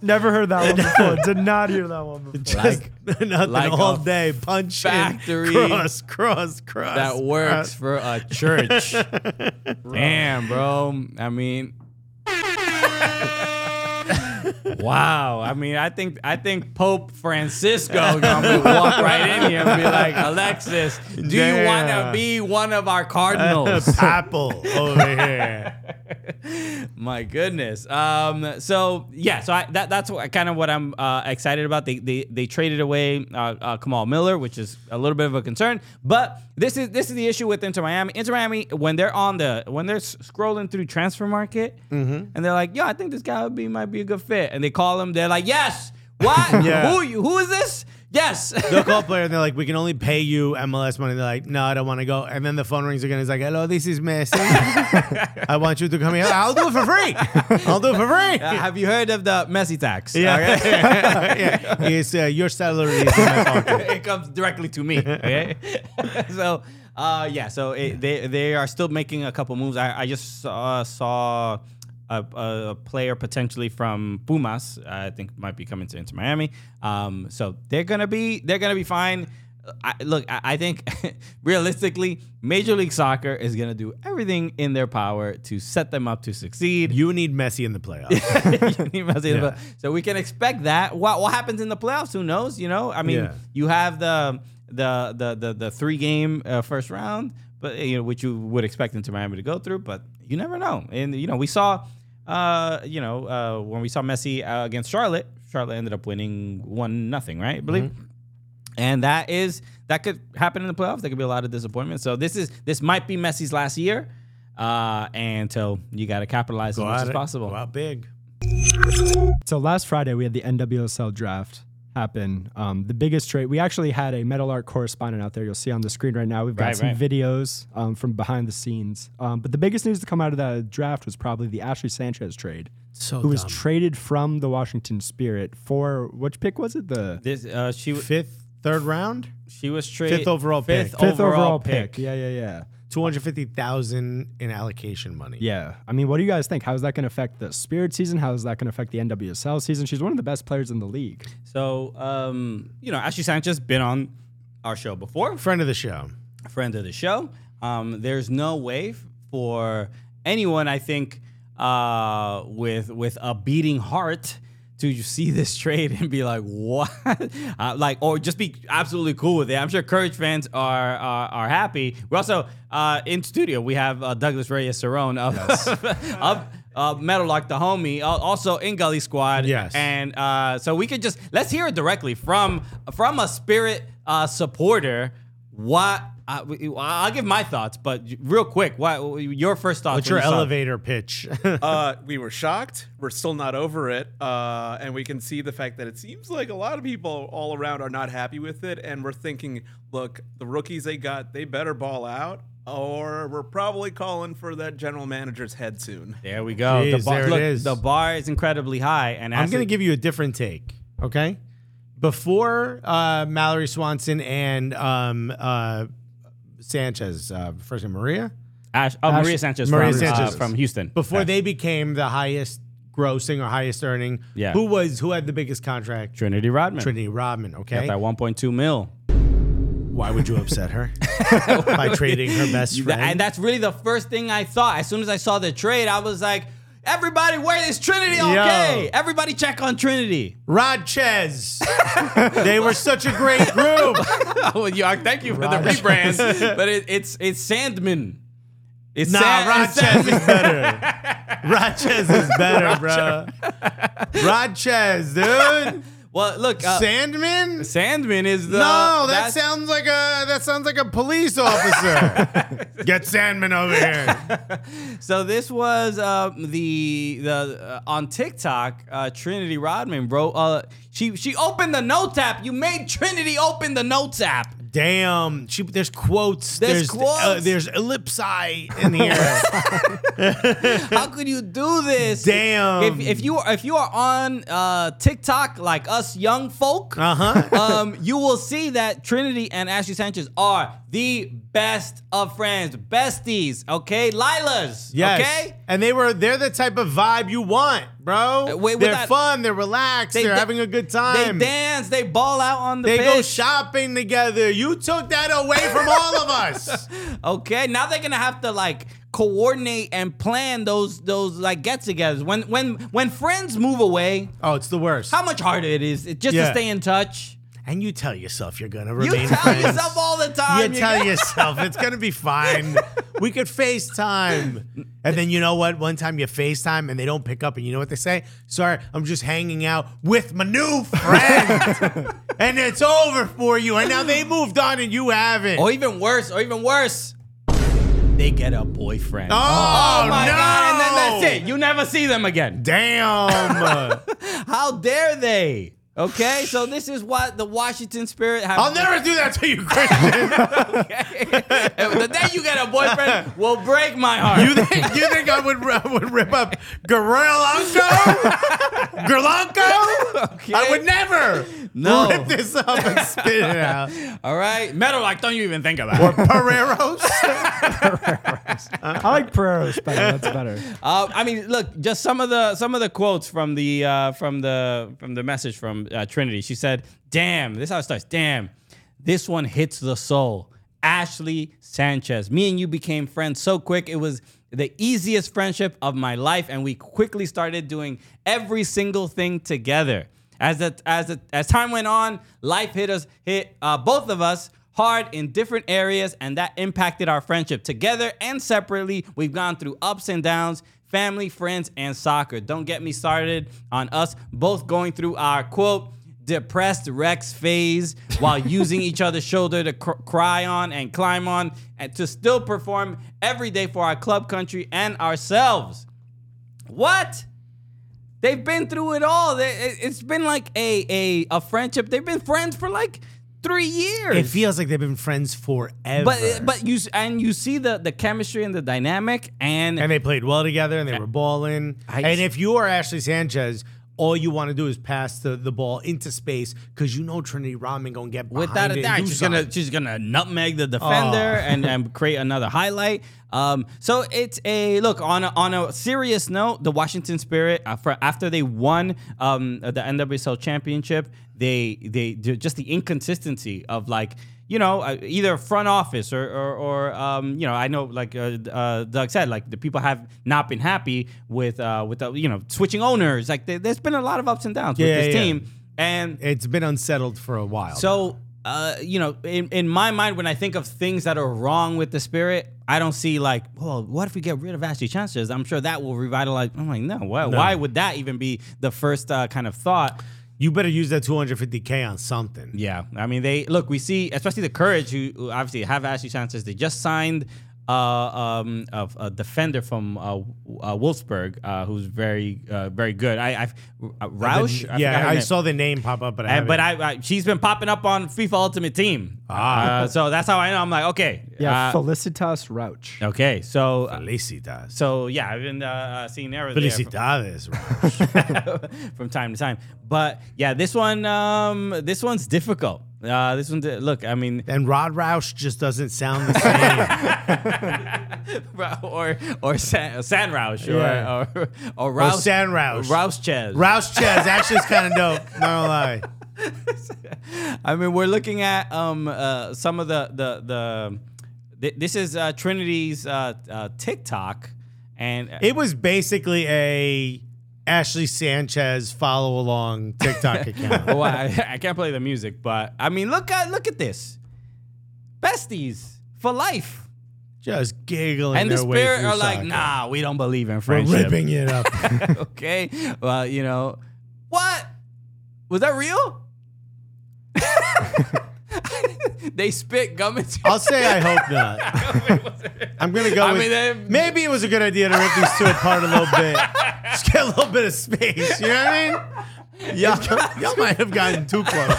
Never heard that one before. Did not hear that one before.
Just nothing
like
all
a
day. Punch in,
factory
cross, cross, cross.
that works uh, for a church. Damn, bro. I mean. Wow. I mean, I think I think Pope Francisco gonna walk right in here and be like, Alexis, do you want to be one of our cardinals?
Apple over here.
My goodness. Um. So yeah. So I, that that's what, kind of what I'm uh, excited about. They they they traded away uh, uh, Kamal Miller, which is a little bit of a concern. But this is this is the issue with Inter Miami. Inter Miami when they're on the when they're scrolling through transfer market and they're like, yo, I think this guy would be might be a good fit, and they call him. They're like, yes. What?
Yeah.
Who you? Who is this? Yes.
They'll call a player and they're like, we can only pay you MLS money. They're like, no, I don't want to go. And then the phone rings again. It's like, hello, this is Messi. I want you to come here. I'll do it for free. I'll do it for free.
Uh, have you heard of the Messi tax?
Yeah. yeah. It's, uh, your salary is in my pocket.
it comes directly to me. Okay, so uh, yeah, so it, they they are still making a couple moves. I, I just saw, saw a, a player potentially from Pumas. I think might be coming to Inter Miami. Um, so they're gonna be they're gonna be fine. I, look, I, I think realistically, Major League Soccer is gonna do everything in their power to set them up to succeed.
You need Messi in the playoffs.
You need Messi, but- So we can expect that. What what happens in the playoffs? Who knows? You know, I mean,
Yeah.
you have the the the the, the three game uh, first round, but you know which you would expect Inter Miami to go through, but you never know. And you know, we saw, uh, you know, uh, when we saw Messi uh, against Charlotte, Charlotte ended up winning one nothing, right? I believe. And that is that could happen in the playoffs. There could be a lot of disappointment. So this is this might be Messi's last year, uh, and so you got to capitalize as much as possible.
Go out big.
So last Friday we had the NWSL draft happen. Um, the biggest trade. We actually had a Meadowlark correspondent out there. You'll see on the screen right now. We've got
Right,
some
right.
videos um, from behind the scenes. Um, but the biggest news to come out of that draft was probably the Ashley Sanchez trade,
So
who was traded from the Washington Spirit for which pick was it? The
This uh, she w-
Fifth, third round,
she was traded
Fifth overall pick.
fifth,
fifth
overall, pick.
Yeah, yeah, yeah.
Two hundred fifty thousand in allocation money.
Yeah. I mean, what do you guys think? How is that going to affect the Spirit season? How is that going to affect the NWSL season? She's one of the best players in the league.
So um, you know, Ashley Sanchez been on our show before,
Friend of the show.
friend of the show. Um, there's no way for anyone, I think, uh, with with a beating heart to you see this trade and be like, what? uh, like, or just be absolutely cool with it. I'm sure Courage fans are are, are happy. We're also uh, in studio. We have uh, Douglas Reyes Cerrone of, of uh, Meadowlark, the homie, al- also in Gully Squad.
Yes.
And uh, so we could just let's hear it directly from from a Spirit uh, supporter. What uh, I'll give my thoughts, but real quick, what your first thoughts?
What's your
you
elevator pitch?
uh, we were shocked. We're still not over it. Uh, and we can see the fact that it seems like a lot of people all around are not happy with it. And we're thinking, look, the rookies they got, they better ball out, or we're probably calling for that general manager's head soon.
There we go. the bar,
there
look,
is.
the bar is incredibly high, and
I'm gonna give you a different take. Okay. Before uh, Mallory Swanson and um, uh, Sanchez, uh, first name Maria,
Ash, oh,
Ash-
Maria Sanchez,
Maria
from,
Sanchez.
Uh, from Houston.
before they became the highest grossing or highest earning.
Yeah.
Who was who had the biggest contract?
Trinity Rodman.
Trinity Rodman.
Got
Okay.
that 1.2 mil.
Why would you upset her by trading her best friend?
And that's really the first thing I thought. As soon as I saw the trade, I was like, everybody, where is Trinity? Okay.
Yo.
Everybody check on Trinity.
Rod Ches. they were such a great group.
oh, you, thank you for the
Raj.
rebrand. but it, it's it's Sandman. It's
Nah,
Sa-
Rod
it's
Ches is better. Rod Ches is better, bro. Rod Ches, dude.
Well, look, uh,
Sandman?
Sandman is the.
no, that sounds like a that sounds like a police officer. Get Sandman over here.
So this was uh, the the uh, on TikTok. Uh, Trinity Rodman, wrote. Uh, she she opened the notes app. You made Trinity open the notes app.
Damn, she, there's quotes.
There's
Uh,
quotes.
there's ellipsi in here.
How could you do this?
Damn.
If, if you are if you are on uh, TikTok like us young folk,
uh huh.
um, you will see that Trinity and Ashley Sanchez are the best of friends, besties. Okay, Lilas.
Yes.
Okay.
And they were they're the type of vibe you want, bro.
Uh, wait,
they're
that-
fun, they're relaxed,
They
are
da-
having a good time.
They dance. They ball out on the
They
pitch.
go shopping together. You took that away from all of us.
Okay, now they're gonna have to like coordinate and plan those those like get-togethers. When when when friends move away,
Oh, it's the worst.
how much harder it is just to stay in touch.
And you tell yourself you're gonna remain.
You tell
friends.
yourself all the time.
You tell yourself it's gonna be fine. We could FaceTime. And then you know what? One time you FaceTime and they don't pick up, and you know what they say? Sorry, I'm just hanging out with my new friend. and it's over for you. And now they moved on and you haven't.
Or even worse, or even worse, they get a boyfriend.
Oh,
Oh my
no.
god, and then that's it. You never see them again.
Damn.
How dare they? Okay, so this is what the Washington Spirit have.
I'll never do that to you, Christian.
the day you get a boyfriend will break my heart.
You think you think I would I would rip up Guerrero Gerlanco? I would never
No.
rip this up and spit it out.
All right, metal like don't you even think about it.
Or
it.
Pereiros.
I like Pereiros better. That's better.
Uh, I mean, look, just some of the some of the quotes from the uh, from the from the message from uh, Trinity. She said, "Damn, this is how it starts. Damn, this one hits the soul." Ashley Sanchez, me and you became friends so quick. It was the easiest friendship of my life, and we quickly started doing every single thing together. As as as time went on, life hit us hit uh, both of us hard in different areas, and that impacted our friendship. Together and separately, we've gone through ups and downs, family, friends, and soccer. Don't get me started on us both going through our quote depressed Rex phase while using each other's shoulder to cr- cry on and climb on, and to still perform every day for our club country and ourselves. What? They've been through it all. They, it- it's been like a, a a friendship. They've been friends for like three years.
It feels like they've been friends forever.
But but you and you see the the chemistry and the dynamic and,
and they played well together and they were balling.
I-
and if you are Ashley Sanchez, all you want to do is pass the, the ball into space because you know Trinity Rodman gonna get behind
without
it
a doubt
do
she's gonna she's gonna nutmeg the defender
Oh.
and, and create another highlight. Um, so it's a look on a, on a serious note. The Washington Spirit uh, for, after they won um, the NWSL championship, they they just the inconsistency of like you know, uh, either front office or, or, or um, you know, I know, like uh, uh, Doug said, like the people have not been happy with, uh, with the, you know, switching owners. Like there, there's been a lot of ups and downs
Yeah,
with this
yeah.
team, and
It's been unsettled for a while.
so, uh, you know, in, in my mind, when I think of things that are wrong with the spirit, I don't see like, well, what if we get rid of Ashley Sanchez? I'm sure that will revitalize. I'm like, no, why, why would that even be the first uh, kind of thought?
you better use that 250k on something.
Yeah, I mean, they look. We see, especially the Courage, who, who obviously have Ashley Sanchez. They just signed uh, um, of a defender from uh, uh, Wolfsburg, uh, who's very uh, very good. I, I uh, Roush. I
yeah, I
name.
saw the name pop up, but I
And, but I, I, she's been popping up on FIFA Ultimate Team.
Ah.
Uh, so that's how I know. I'm like, okay,
Yeah,
uh,
Felicitas Rauch.
okay. So, uh,
Felicitas.
so yeah, I've been uh, seeing her there from,
Felicidades.
from time to time. But yeah, this one, um, this one's difficult. Uh, this one, did, look, I mean,
and Rod Roush just doesn't sound the same.
or or San, San Roush,
Yeah.
or or or
or
Rouse,
San Roush.
Rouse Ches.
Roush Ches actually is kind of dope. Not gonna lie.
I mean, we're looking at um uh, some of the the the. th- This is uh, Trinity's uh, uh, TikTok, and
It was basically a Ashley Sanchez follow along TikTok account.
well, I, I can't play the music, but I mean, look at look at this, besties for life,
Just giggling.
and the spirit are like,
soccer.
nah, we don't believe in friendship."
We're ripping it up.
okay, well, you know, what was that real? they spit gum into.
I'll say I hope not. I'm gonna go.
I
with,
mean,
maybe it was a good idea to rip these two apart a little bit. Just get a little bit of space. You know what I mean? Y'all, y'all might have gotten too close.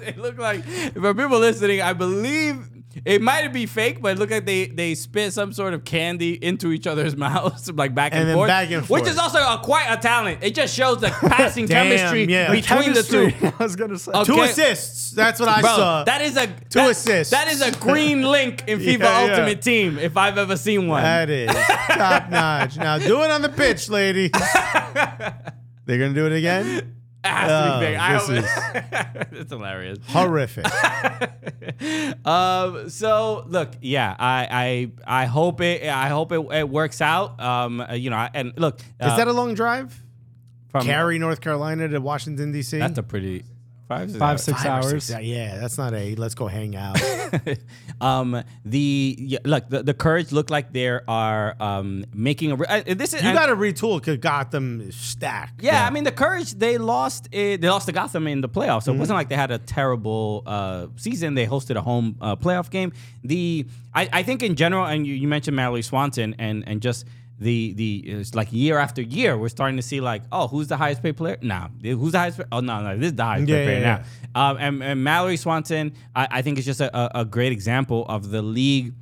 it looked like for people listening, I believe it might be fake, but it looked like they they spit some sort of candy into each other's mouths, like back and,
And
forth,
back and
which
forth.
is also a, quite a talent. It just shows the passing
Damn,
chemistry
yeah.
between the two.
I was gonna say.
Okay.
Two assists. That's what I
Bro,
saw.
that is a
Two
that-
assists.
That is a green link in FIFA
Yeah, yeah.
Ultimate Team if I've ever seen one.
That is top notch. Now do it on the pitch, ladies. They're gonna do it again.
It has
Oh,
big. I
this
hope it's hilarious.
Horrific.
Um. So look, yeah. I I I hope it. I hope it, it works out. Um. uh, You know. And look.
Is
uh,
that a long drive?
from
Cary, North Carolina to Washington D.C.
That's a pretty five six
Five,
hours.
six
Five or
hours.
six- yeah, that's not a let's go hang out.
um. The yeah, look. The, the Courage look like they are um making a. re- Uh, this is
You
and-
got to retool because Gotham is stacked.
Yeah, I mean the Courage they lost it, they lost to Gotham in the playoffs.
Mm-hmm.
So it wasn't like they had a terrible uh, season. They hosted a home uh, playoff game. The I, I think in general, and you, you mentioned Mallory Swanson and and just the the it's like year after year we're starting to see like oh who's the highest paid player? Nah. Who's the highest oh no no this is the highest
Yeah,
paid player
yeah,
now. Um, and, and Mallory Swanson I, I think it's just a, a, a great example of the league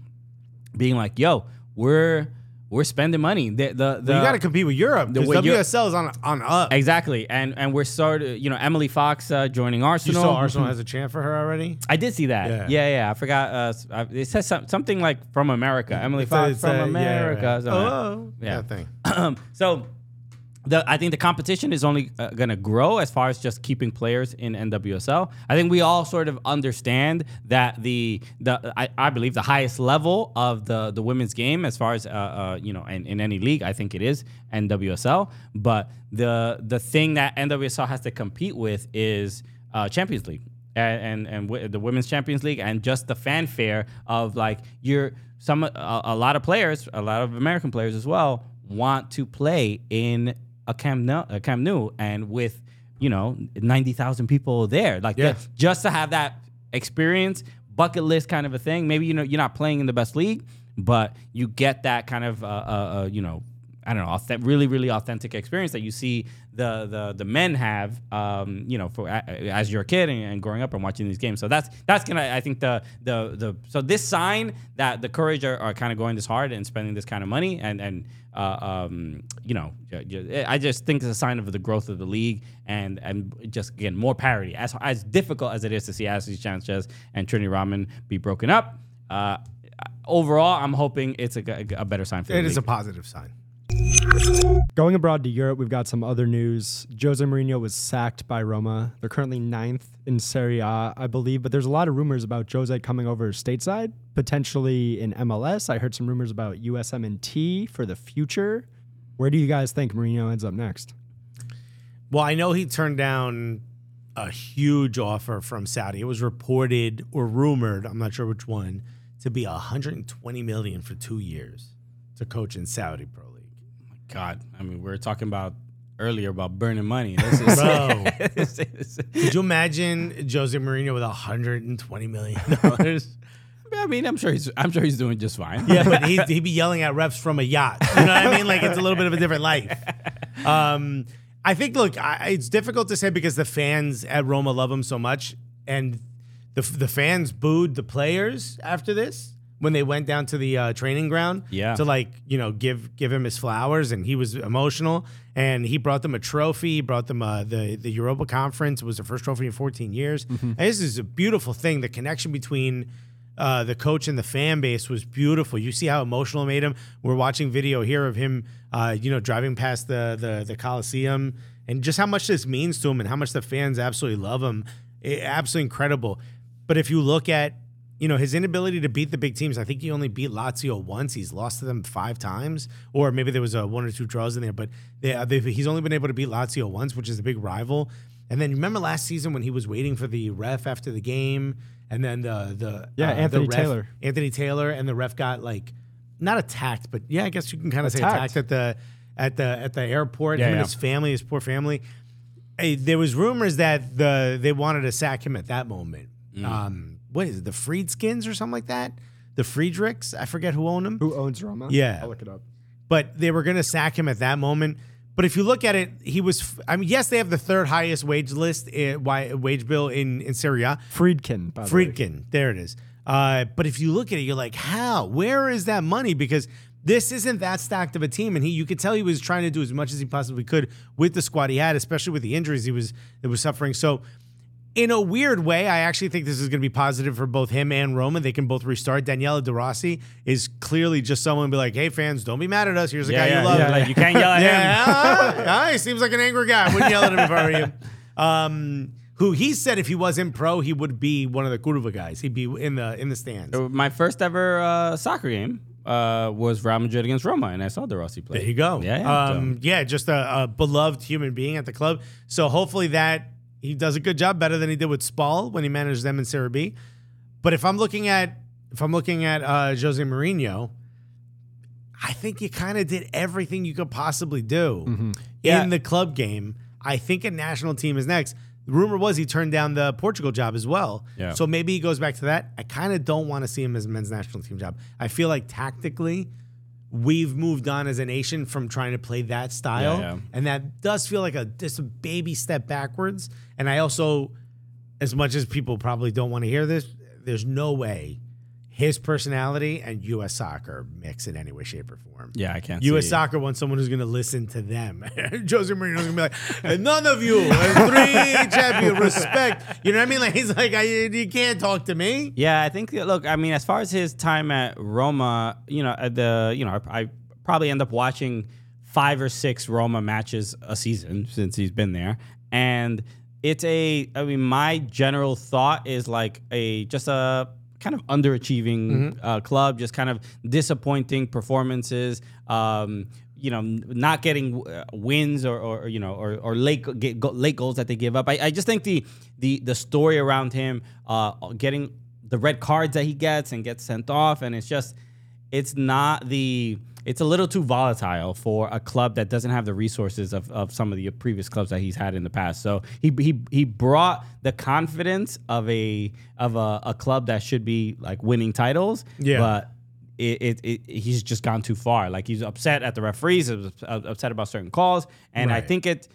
being like yo we're we're spending money the the, the
you got to compete with Europe.
the
WSL is on on up.
Exactly, and and we're started. You know, Emily Fox uh, joining
You
Arsenal.
saw Arsenal has a chant for her already.
I did see that.
Yeah.
Yeah, yeah. I forgot. Uh, it says some, something like from America. Emily
It's
Fox
it's
from
a-
America.
yeah.
that.
Oh,
Yeah.
that thing.
So the I think the competition is only uh, going to grow as far as just keeping players in NWSL. I think we all sort of understand that the the I, I believe the highest level of the the women's game as far as uh, uh you know in, in any league I think it is NWSL. But the the thing that NWSL has to compete with is uh, Champions League and and, and w- the women's Champions League and just the fanfare of like you're some a, a lot of players, a lot of American players as well want to play in a Camp Nou, a Camp Nou and with you know ninety thousand people there, like
Yeah.
that- just to have that experience, bucket list kind of a thing. Maybe you know you're not playing in the best league, but you get that kind of uh, uh, uh, you know I don't know, really, really authentic experience that you see the the the men have, um, you know, for a- as you're a kid and, and growing up and watching these games. So that's that's gonna, I think the the the so this sign that the Courage are, are kind of going this hard and spending this kind of money and and uh, um, you know, ju- I just think it's a sign of the growth of the league and and just again more parity. As as difficult as it is to see Ashley Sanchez and Trinity Rodman be broken up. Uh, overall, I'm hoping it's a better sign for the
It is
league.
a positive sign.
Going abroad to Europe, we've got some other news. Jose Mourinho was sacked by Roma. They're currently ninth in Serie A, I believe, but there's a lot of rumors about Jose coming over stateside, potentially in MLS. I heard some rumors about USMNT for the future. Where do you guys think Mourinho ends up next?
Well, I know he turned down a huge offer from Saudi. It was reported or rumored, I'm not sure which one, to be 120 million for 2 years to coach in Saudi Pro.
God, I mean, we were talking about earlier about burning money. This is,
Bro. Could you imagine Jose Mourinho with 120 million dollars?
I mean, I'm sure he's I'm sure he's doing just fine.
Yeah, but he'd, he'd be yelling at refs from a yacht. You know what I mean? Like it's a little bit of a different life. Um, I think, look, I, it's difficult to say because the fans at Roma love him so much, and the the fans booed the players after this when they went down to the uh, training ground.
Yeah.
to like you know give give him his flowers, and he was emotional, and he brought them a trophy. He brought them uh, the the Europa Conference it was the first trophy in 14 years. And this is a beautiful thing. The connection between uh, the coach and the fan base was beautiful. You see how emotional it made him. We're watching video here of him, uh, you know, driving past the, the the Coliseum, and just how much this means to him, and how much the fans absolutely love him. It, absolutely incredible. But if you look at, you know, his inability to beat the big teams, I think he only beat Lazio once. He's lost to them five times, or maybe there was a one or two draws in there. But they, they've, he's only been able to beat Lazio once, which is a big rival. And then remember last season when he was waiting for the ref after the game, and then the the
Yeah,
uh, the
Anthony
ref-
Taylor.
Anthony Taylor, and the ref got like not attacked, but yeah, I guess you can kind of say
Attacked.
attacked at the at the at the airport.
Yeah,
him
yeah.
and his family, his poor family. Hey, there was rumors that the they wanted to sack him at that moment.
Mm.
Um, what is it, the Friedskins or something like that? The Friedrichs, I forget who owned them.
Who owns Roma?
Yeah.
I'll look it up.
but they were going to sack him at that moment. But if you look at it, he was. I mean, yes, they have the third highest wage list, uh, wage bill in in Serie A.
Friedkin, by the way.
Friedkin, there it is. Uh, but if you look at it, you're like, how? Where is that money? Because this isn't that stacked of a team, and he, you could tell he was trying to do as much as he possibly could with the squad he had, especially with the injuries he was that was suffering. So, in a weird way, I actually think this is going to be positive for both him and Roma. They can both restart. Daniele De Rossi is clearly just someone to be like, hey, fans, don't be mad at us. Here's a guy
yeah,
you love.
yeah, like, you can't yell at him.
Yeah, yeah, he seems like an angry guy. Wouldn't yell at him if I were you. Um, who he said if he wasn't pro, he would be one of the Curva guys. He'd be in the in the stands.
My first ever uh, soccer game uh, was Real Madrid against Roma, and I saw De Rossi play.
There you go.
Yeah, yeah.
um, yeah, just a, a beloved human being at the club. So hopefully that he does a good job, better than he did with Spal when he managed them in Serie B. But if I'm looking at if I'm looking at uh, Jose Mourinho, I think you kind of did everything you could possibly do
Yeah.
in the club game. I think a national team is next. The rumor was he turned down the Portugal job as well.
Yeah.
So maybe he goes back to that. I kind of don't want to see him as a men's national team job. I feel like tactically, we've moved on as a nation from trying to play that style.
Yeah, yeah.
And that does feel like a just a baby step backwards. And I also, as much as people probably don't want to hear this, there's no way his personality and U.S. soccer mix in any way, shape, or form.
Yeah, I can't
U.S.
see-
soccer wants someone who's going to listen to them. Jose Mourinho's going to be like, "And none of you, three champion, respect. You know what I mean? Like he's like, I, you can't talk to me.
Yeah, I think. Look, I mean, as far as his time at Roma, you know, at the you know, I probably end up watching five or six Roma matches a season since he's been there, and it's a. I mean, my general thought is like a just a kind of underachieving uh, club, just kind of disappointing performances. Um, you know, n- not getting uh, wins or, or you know, or, or late late goals that they give up. I, I just think the the the story around him, uh, getting the red cards that he gets and gets sent off, and it's just, it's not the. It's a little too volatile for a club that doesn't have the resources of, of some of the previous clubs that he's had in the past. So he he, he brought the confidence of a of a, a club that should be like winning titles.
Yeah.
But it, it, it he's just gone too far. Like he's upset at the referees, he's upset about certain calls, and I think it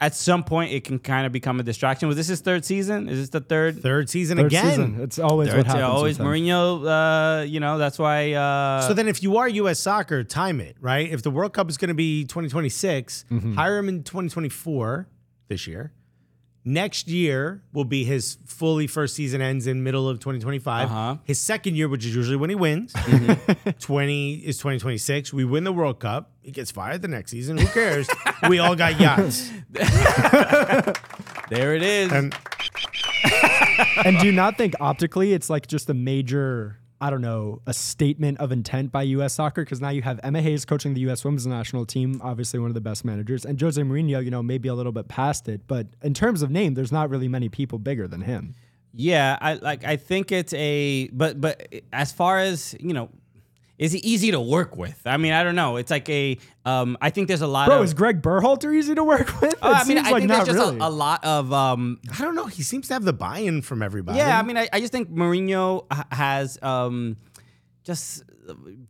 at some point it can kind of become a distraction. Was this his third season? Is this the third?
Third season
Third
again.
season. It's always
Third
what happens.
always
with.
Mourinho. Uh, you know that's why. Uh,
So then, if you are U.S. soccer, time it right. If the World Cup is going to be 2026,
Mm-hmm.
hire him in 2024 this year. Next year will be his fully first season ends in middle of 2025.
Uh-huh.
His second year, which is usually when he wins,
Mm-hmm.
20 is 2026. We win the World Cup. He gets fired the next season. Who cares? we all got yachts.
there it is.
And
and do you not think optically it's like just a major, I don't know, a statement of intent by U.S. soccer? Because now you have Emma Hayes coaching the U.S. women's national team, obviously one of the best managers, and Jose Mourinho, you know, maybe a little bit past it, but in terms of name, there's not really many people bigger than him.
Yeah, I like. I think it's a. But but as far as you know, is he easy to work with? I mean, I don't know. It's like a um, I think there's a lot
Bro,
of
is Greg Berhalter easy to work with? It
Uh, I mean, I
like
think there's just
really.
a, a lot of um,
I don't know. He seems to have the buy-in from everybody.
Yeah, I mean, I, I just think Mourinho has um, just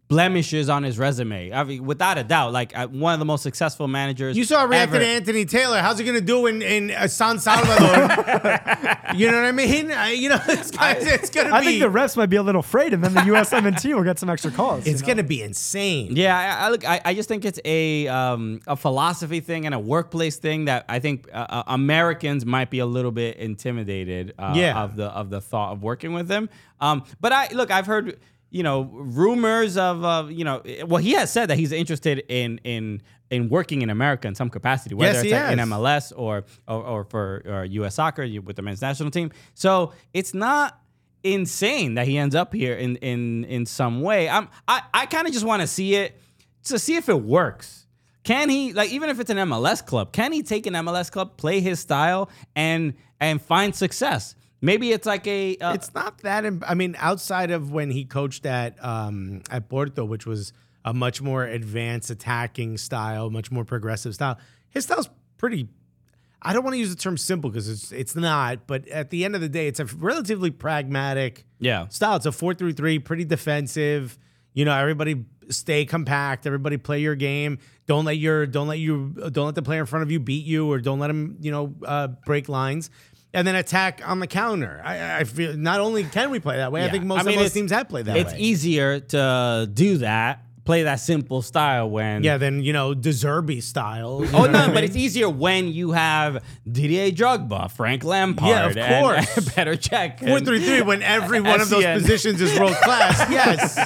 blemishes on his resume. I mean, without a doubt, like uh, one of the most successful managers.
You saw reacting to Anthony Taylor. How's he going to do in in uh, San Salvador? you know what I mean? I, you know, this guy's, it's going to be.
I think the refs might be a little afraid, and then the USMNT will get some extra calls. you
it's
know?
going to be insane.
Yeah, I, I look. I, I just think it's a um, a philosophy thing and a workplace thing that I think uh, uh, Americans might be a little bit intimidated uh,
Yeah.
of the of the thought of working with them. Um, but I look, I've heard you know rumors of uh, you know well he has said that he's interested in in in working in America in some capacity, whether
Yes,
it's like in. MLS or or, or for or U.S. soccer with the men's national team. So it's not insane that he ends up here in in in some way. I'm I I kind of just want to see it to see if it works. Can he like even if it's an MLS club, can he take an MLS club, play his style and and find success? Maybe it's like a uh,
It's not that. Im- I mean, outside of when he coached at um, at Porto, which was a much more advanced attacking style, much more progressive style. His style's pretty. I don't want to use the term simple because it's it's not. But at the end of the day, it's a relatively pragmatic
Yeah.
style. It's a four through three, pretty defensive. You know, everybody stay compact. Everybody play your game. Don't let your don't let you don't let the player in front of you beat you, or don't let him you know uh, break lines. And then attack on the counter. I, I feel not only can we play that way, I think most
I mean,
of
it's-
those teams have played that
it's
way.
easier to do that, play that simple style when
Yeah, then you know Deserby style.
Oh no, but
mean?
it's easier when you have Didier Drogba, Frank Lampard,
Yeah, of course.
and Petr Cech.
four
and-
three three when every one of those positions is world class. Yes,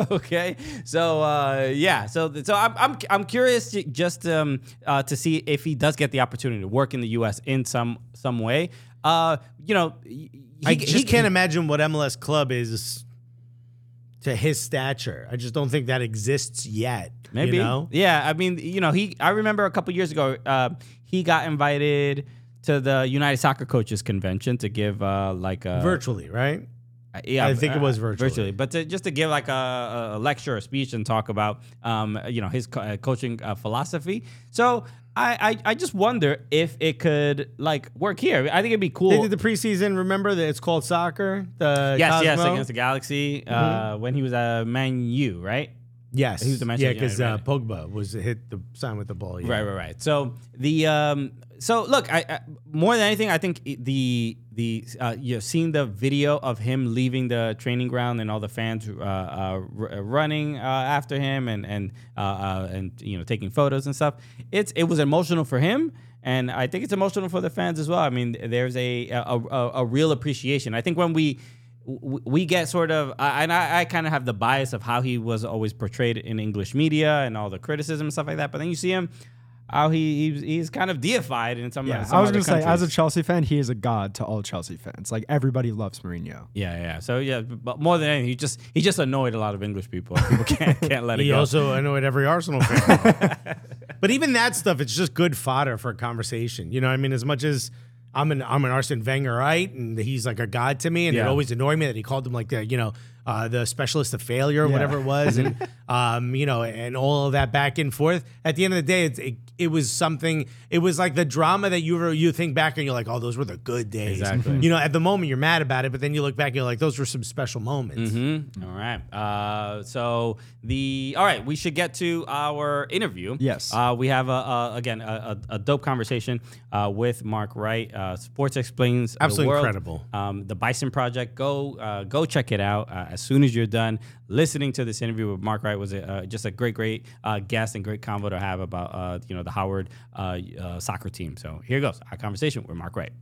okay, so uh, yeah, so so I'm I'm, I'm curious to, just um, uh, to see if he does get the opportunity to work in the U.S. in some some way. Uh, you know, he,
I just
he-
can't imagine what MLS club is to his stature. I just don't think that exists yet.
Maybe.
you know?
Yeah, I mean, you know, he. I remember a couple years ago, uh, he got invited to the United Soccer Coaches Convention to give uh, like a
virtually, right?
Uh, Yeah,
I think it was virtually. virtually.
but to, just to give like a, a lecture or speech and talk about, um, you know, his co- uh, coaching uh, philosophy. So I, I, I just wonder if it could like work here. I think it'd be cool.
They did the preseason. Remember that it's called soccer. The
yes, yes, against the Galaxy uh,
Mm-hmm.
when he was at Man U, right?
yes,
He was the Manchester
yeah, because uh, Pogba was hit the sign with the ball. Yeah.
Right, right, right. So the um, so look, I, I more than anything, I think the the uh, you know, seeing the video of him leaving the training ground and all the fans uh, uh, r- running uh, after him and and uh, uh, and you know taking photos and stuff. It's it was emotional for him. And I think it's emotional for the fans as well. I mean, there's a a, a, a real appreciation. I think when we we get sort of, and I, I kind of have the bias of how he was always portrayed in English media and all the criticism and stuff like that. But then you see him, how he he's, he's kind of deified in some.
Yeah,
some
I was gonna say, as a. Chelsea fan, he is a god to all Chelsea fans. Like everybody loves Mourinho.
yeah, yeah. So yeah, but more than anything, he just he just annoyed a lot of English people. People can't can't let it go.
He
go.
also annoyed every Arsenal fan. but even that stuff, it's just good fodder for a conversation. You know, what I mean, as much as I'm an I'm an Arsene Wengerite, and he's like a god to me, and it
Yeah.
always annoyed me that he called him like the you know uh, the specialist of failure or whatever it was, and um, you know, and all of that back and forth. At the end of the day, it's, it it was something. It was like the drama that you were, you think back and you're like, oh, those were the good days.
Exactly.
You know, at the moment you're mad about it, but then you look back and you're like, those were some special moments.
Mhm. All right. Uh, so the all right, we should get to our interview.
Yes.
Uh, we have a, a again a, a, a dope conversation uh, with Mark Wright. Uh, Sports explains the
Absolutely
world.
incredible.
Um, the Bison Project. Go uh, go check it out uh, as soon as you're done listening to this interview with Mark Wright. Was a, uh, just a great great uh, guest and great convo to have about uh, you know the Howard uh, uh, soccer team. So here goes our conversation with Mark Wright.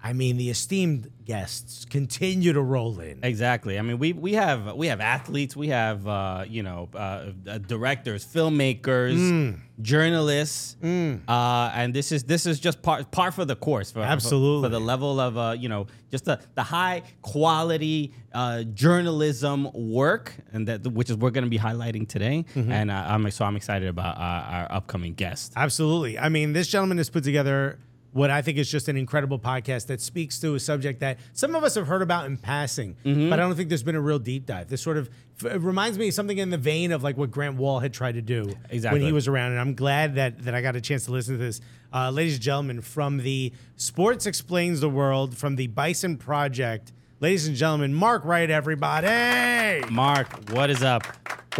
I mean, the esteemed guests continue to roll in.
Exactly. I mean, we we have we have athletes, we have uh, you know uh, uh, directors, filmmakers,
Mm.
journalists, uh, and this is this is just part par for the course for for-
Absolutely.
for, the level of uh, you know just the the high quality uh, journalism work, and that which is we're going to be highlighting today.
Mm-hmm.
And uh, I'm so I'm excited about uh, our upcoming guest.
Absolutely. I mean, this gentleman has put together what I think is just an incredible podcast that speaks to a subject that some of us have heard about in passing, but I don't think there's been a real deep dive. This sort of it reminds me of something in the vein of like what Grant Wahl had tried to do
Exactly.
when he was around, and I'm glad that that I got a chance to listen to this, uh, ladies and gentlemen, from the Sports Explains the World, from the Bison Project, ladies and gentlemen, Mark Wright, everybody.
Mark, what is up?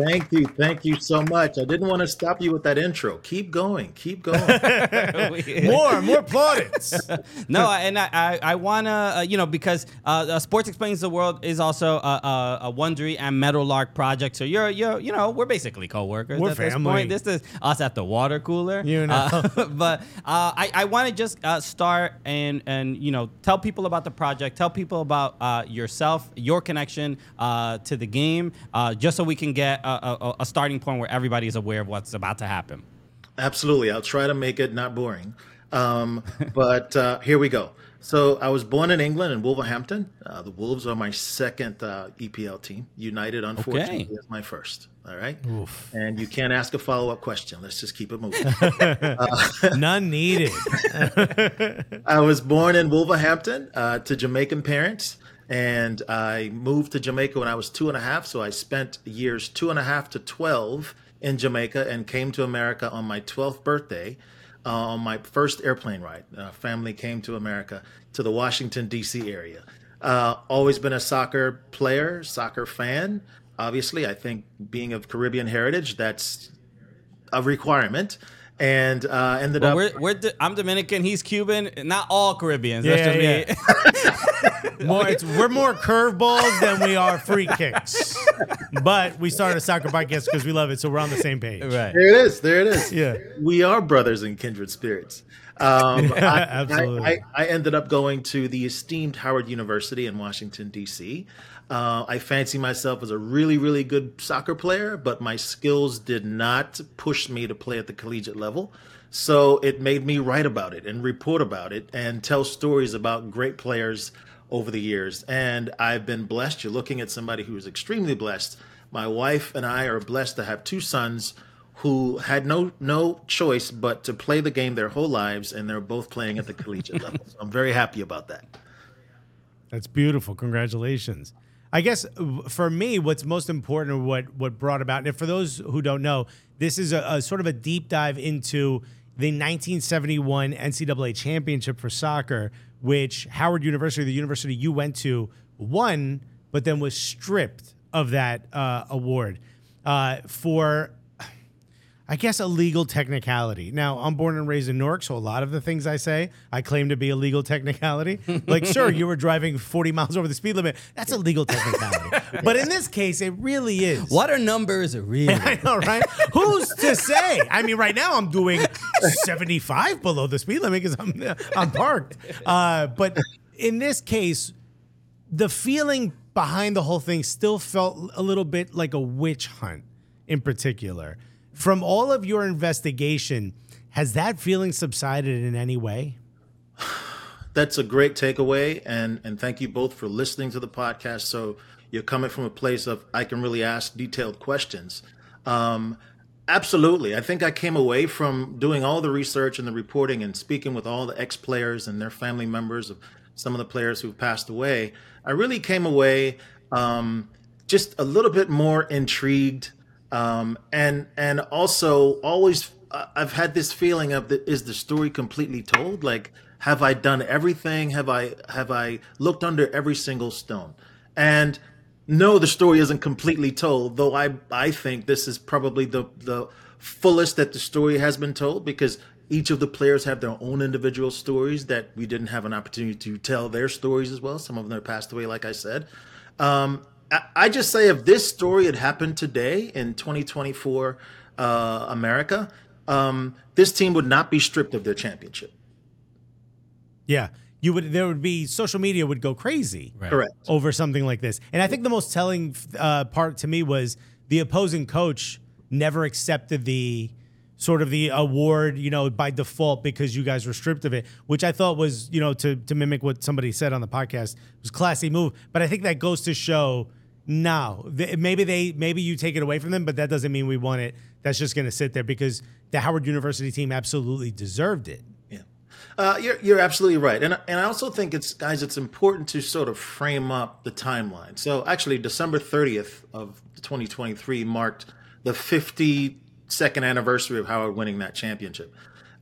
Thank you. Thank you so much. I didn't want to stop you with that intro. Keep going. Keep going.
More, more plaudits.
no, and I, I, I wanna, uh, you know, because uh, uh, Sports Explains the World is also a, a, a Wondery and Meadowlark project. So you're, you're, you know, we're basically coworkers.
We're
at this
family.
point. This is us at the water cooler.
You know.
Uh, but uh, I, I want to just uh, start and and you know tell people about the project, tell people about uh, yourself, your connection uh, to the game, uh, just so we can get a, a, a starting point where everybody is aware of what's about to happen.
Absolutely. I'll try to make it not boring. Um, but uh, here we go. So I was born in England in Wolverhampton. Uh, the Wolves are my second uh, EPL team. United, unfortunately,
Okay.
is my first. All right. And you can't ask a follow up question. Let's just keep it moving.
None needed.
I was born in Wolverhampton uh, to Jamaican parents, and I moved to Jamaica when I was two and a half. So I spent years two and a half to 12 in Jamaica and came to America on my 12th birthday uh, on my first airplane ride. Uh, family came to America to the Washington, D.C. area. Uh, always been a soccer player, soccer fan. Obviously, I think being of Caribbean heritage, that's a requirement. And uh, ended
But
up.
we're, we're D- I'm Dominican. He's Cuban. Not all Caribbeans.
Yeah,
That's just me.
More, it's, we're more curveballs than we are free kicks. But we started a soccer podcast because we love it, so we're on the same page.
right.
There it is. There it is.
Yeah.
We are brothers in kindred spirits. Um, I,
absolutely.
I, I, I ended up going to the esteemed Howard University in Washington, D.C. Uh, I fancy myself as a really, really good soccer player, but my skills did not push me to play at the collegiate level. So it made me write about it and report about it and tell stories about great players over the years. And I've been blessed. You're looking at somebody who is extremely blessed. My wife and I are blessed to have two sons who had no no choice but to play the game their whole lives, and they're both playing at the collegiate level. So I'm very happy about that.
That's beautiful. Congratulations. I guess for me, what's most important, or what what brought about, and for those who don't know, this is a, a sort of a deep dive into the 1971 NCAA championship for soccer, which Howard University, the university you went to, won, but then was stripped of that uh, award. Uh, for I guess a legal technicality. Now, I'm born and raised in Newark, so a lot of the things I say, I claim to be a legal technicality. Like, sure, you were driving 40 miles over the speed limit. That's a legal technicality. But in this case, it really is.
What are numbers really?
I know, right? Who's to say? I mean, right now I'm doing 75 below the speed limit because I'm I'm parked. Uh, but in this case, the feeling behind the whole thing still felt a little bit like a witch hunt in particular. From all of your investigation, has that feeling subsided in any way?
That's a great takeaway, and and thank you both for listening to the podcast. So you're coming from a place of I can really ask detailed questions. Um, absolutely, I think I came away from doing all the research and the reporting and speaking with all the ex players and their family members of some of the players who've passed away. I really came away um, just a little bit more intrigued, um, and and also always uh, I've had this feeling of the, is the story completely told? Like, have I done everything? Have I have I looked under every single stone? And no, the story isn't completely told. Though I I think this is probably the the fullest that the story has been told because each of the players have their own individual stories that we didn't have an opportunity to tell their stories as well. Some of them have passed away, like I said. Um, I, I just say if this story had happened today in 2024 uh, America, um, this team would not be stripped of their championship.
Yeah. You would there would be social media would go crazy.
Right.
Correct.
over something like this. And I think the most telling uh, part to me was the opposing coach never accepted the sort of the award, you know, by default because you guys were stripped of it, which I thought was, you know, to to mimic what somebody said on the podcast was a classy move. But I think that goes to show no, maybe they maybe you take it away from them, but that doesn't mean we want it. That's just going to sit there because the Howard University team absolutely deserved it.
Yeah. Uh, you're you're absolutely right, and and I also think it's guys, it's important to sort of frame up the timeline. So actually, December 30th of 2023 marked the 52nd anniversary of Howard winning that championship,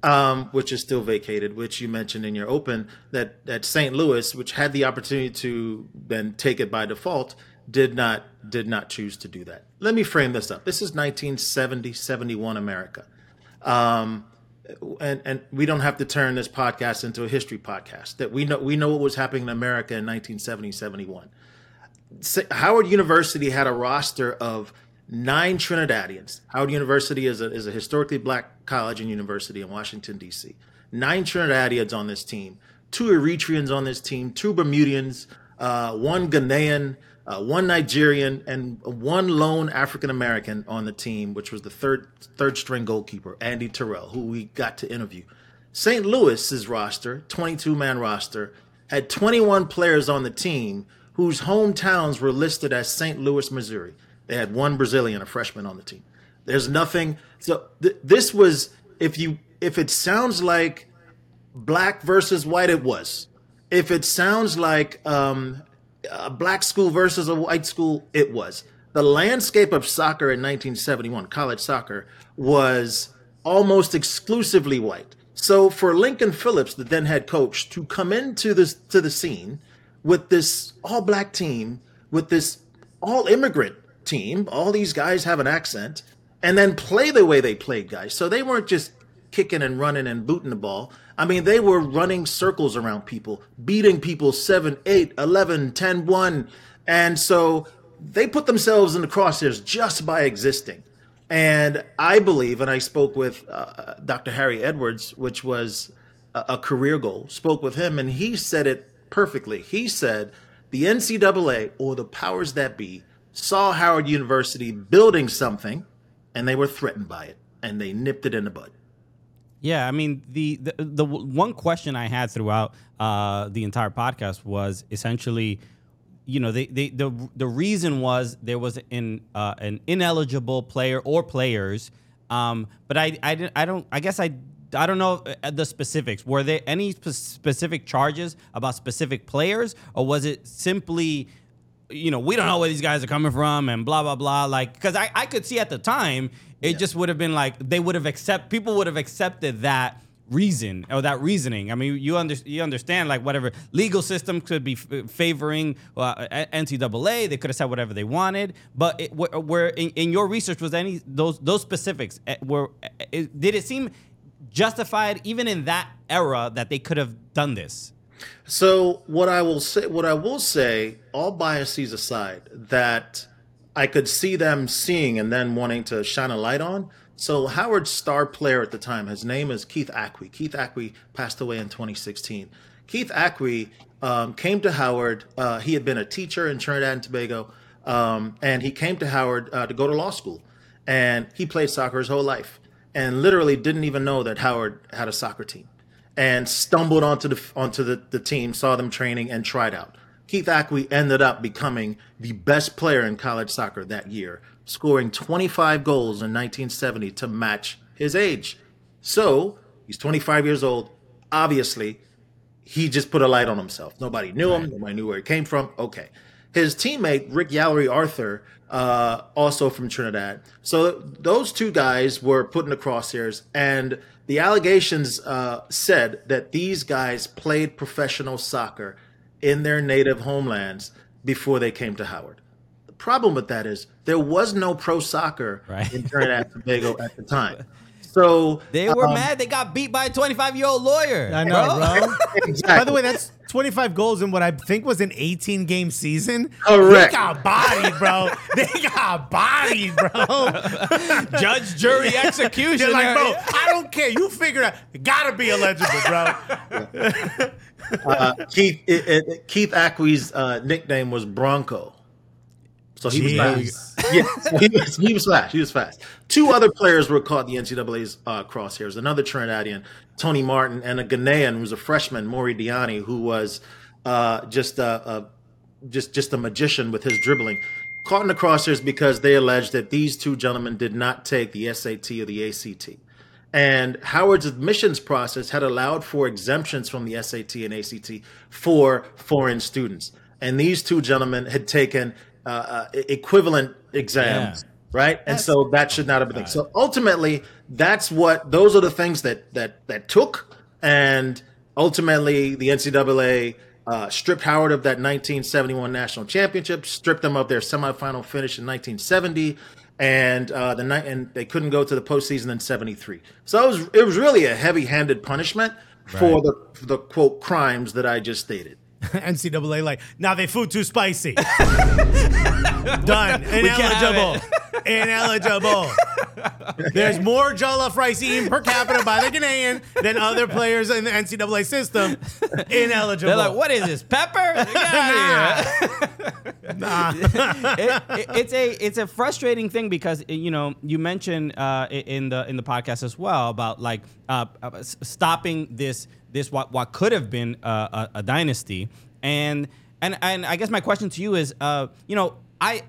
um, which is still vacated. Which you mentioned in your open that that St. Louis, which had the opportunity to then take it by default, did not did not choose to do that. Let me frame this up. This is 1970 71 America. Um, and and we don't have to turn this podcast into a history podcast. That we know we know what was happening in America in 1970 71. Howard University had a roster of nine Trinidadians. Howard University is a, is a historically black college and university in Washington, D.C. Nine Trinidadians on this team, two Eritreans on this team, two Bermudians, uh, one Ghanaian, uh, one Nigerian, and one lone African American on the team, which was the third third string goalkeeper, Andy Terrell, who we got to interview. St. Louis's roster, 22 man roster, had 21 players on the team whose hometowns were listed as St. Louis, Missouri. They had one Brazilian, a freshman on the team. There's nothing. So th- this was, if you, if it sounds like black versus white, it was. If it sounds like um, a black school versus a white school, it was. The landscape of soccer in 1971, college soccer, was almost exclusively white. So for Lincoln Phillips, the then head coach, to come into this to the scene with this all black team, with this all immigrant team, all these guys have an accent, and then play the way they played, guys. So they weren't just kicking and running and booting the ball. I mean, they were running circles around people, beating people 7, 8, 11, 10, 1. And so they put themselves in the crosshairs just by existing. And I believe, and I spoke with uh, Dr. Harry Edwards, which was a, a career goal, spoke with him, and he said it perfectly. He said the NCAA or the powers that be saw Howard University building something and they were threatened by it and they nipped it in the bud.
Yeah, I mean the the, the one question I had throughout uh, the entire podcast was essentially, you know, they, they the the reason was there was an uh, an ineligible player or players, um, but I I I don't I guess I I don't know uh, the specifics. Were there any specific charges about specific players, or was it simply you know, we don't know where these guys are coming from and blah, blah, blah. Like, because I, I could see at the time, it yeah. just would have been like, they would have accept, people would have accepted that reason or that reasoning. I mean, you under, you understand like whatever legal system could be f- favoring uh, NCAA. They could have said whatever they wanted, but it, where, in, in, your research was any those those specifics eh, were it, eh, did it seem justified even in that era that they could have done this?
So what I will say, what I will say, all biases aside, that I could see them seeing and then wanting to shine a light on. So Howard's star player at the time, his name is Keith Aqui. Keith Aqui passed away in 2016. Keith Aqui um, came to Howard. Uh, he had been a teacher in Trinidad and Tobago, um, and he came to Howard uh, to go to law school. And he played soccer his whole life, and literally didn't even know that Howard had a soccer team and stumbled onto the onto the, the team, saw them training, and tried out. Keith Aqui ended up becoming the best player in college soccer that year, scoring 25 goals in 1970 to match his age. So he's 25 years old. Obviously, he just put a light on himself. Nobody knew him. Nobody knew where he came from. Okay. His teammate, Rick Yallery Arthur, uh, also from Trinidad. So those two guys were put in the crosshairs. And the allegations uh, said that these guys played professional soccer in their native homelands before they came to Howard. The problem with that is there was no pro soccer right. in Trinidad and Tobago at the time. So
they were um, mad. They got beat by a 25 year old lawyer.
I know, bro. bro. exactly. By the way, that's 25 goals in what I think was an 18 game season.
Correct.
They got bodied, bro. they got bodied, bro.
Judge, jury, execution.
They're like, bro, I don't care. You figure out. It gotta be illegible, bro.
uh, Keith it, it, Keith Aqui's uh, nickname was Bronco. So he Jeez. was fast. yeah, he, was, he was fast. He was fast. Two other players were caught in the NCAA's uh, crosshairs. Another Trinidadian, Tony Martin, and a Ghanaian who was a freshman, Maury Diani, who was uh, just a, a, just just a magician with his dribbling. Caught in the crosshairs because they alleged that these two gentlemen did not take the SAT or the ACT. And Howard's admissions process had allowed for exemptions from the SAT and ACT for foreign students. And these two gentlemen had taken uh, uh, equivalent exams,
Yeah.
right? And so that should not have been. So ultimately, that's what those are the things that that that took, and ultimately the NCAA uh, stripped Howard of that 1971 national championship, stripped them of their semifinal finish in 1970, and uh, the night and they couldn't go to the postseason in '73. So it was it was really a heavy-handed punishment for the for the quote crimes that I just stated.
NCAA like now they food too spicy. Done. Ineligible. Ineligible. There's more jollof rice eaten per capita by the Ghanaian than other players in the NCAA system. Ineligible.
They're like, what is this? Pepper? Out. It- it- it's a it's a frustrating thing because you know you mentioned uh, in the in the podcast as well about like uh, uh, stopping this this what what could have been uh, a, a dynasty and and and I guess my question to you is uh, you know I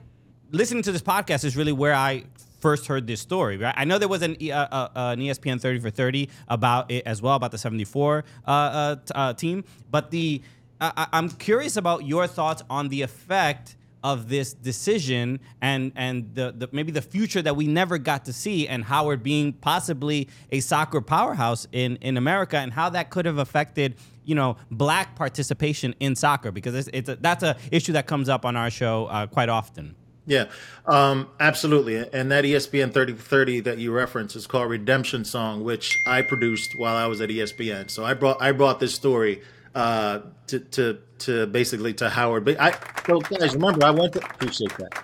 listening to this podcast is really where I first heard this story. Right? I know there was an, E- uh, uh, an ESPN 30 for 30 about it as well, about the 74 uh, uh, uh, team. But the I I'm curious about your thoughts on the effect of this decision and and the, the maybe the future that we never got to see and Howard being possibly a soccer powerhouse in in America and how that could have affected you know black participation in soccer because it's, it's a, that's a issue that comes up on our show uh, quite often.
Yeah, um, absolutely. And that ESPN 3030 that you reference is called Redemption Song, which I produced while I was at ESPN. So I brought I brought this story uh, to to to basically to Howard. But I so guys, remember I went to appreciate that.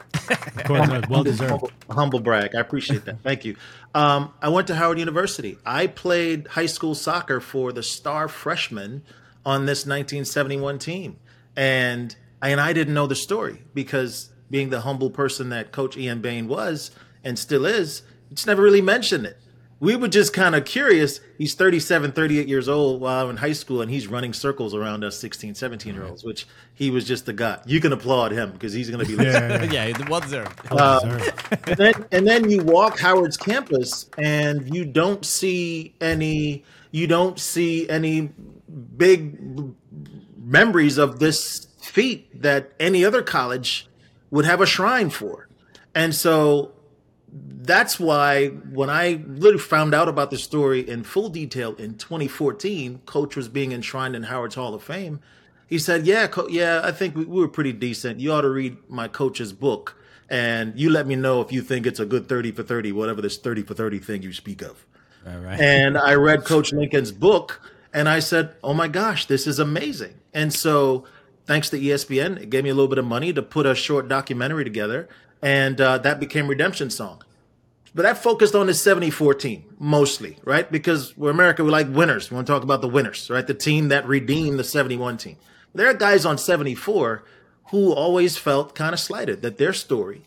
Of course, well deserved.
Humble, humble brag. I appreciate that. Thank you. Um, I went to Howard University. I played high school soccer for the star freshman on this 1971 team, and and I didn't know the story because being the humble person that Coach Ian Bain was and still is, it's never really mentioned it. We were just kind of curious. He's 37, 38 years old while I'm in high school, and he's running circles around us 16, 17 year olds, which he was just the guy. You can applaud him because he's going to be listening
Yeah, yeah.
yeah, well deserved.
Well deserved.
and then and then you walk Howard's campus and you don't see any you don't see any big memories of this feat that any other college would have a shrine for. And so that's why when I really found out about the story in full detail in 2014, coach was being enshrined in Howard's Hall of Fame. He said, "Yeah, co- yeah, I think we, we were pretty decent. You ought to read my coach's book, and you let me know if you think it's a good 30 for 30, whatever this 30 for 30 thing you speak of."
All right.
and I read Coach Lincoln's book, and I said, "Oh my gosh, this is amazing!" And so, thanks to ESPN, it gave me a little bit of money to put a short documentary together, and uh, that became Redemption Song. But that focused on the 74 team mostly, right? Because we're America, we like winners. We want to talk about the winners, right? The team that redeemed the 71 team. There are guys on 74 who always felt kind of slighted that their story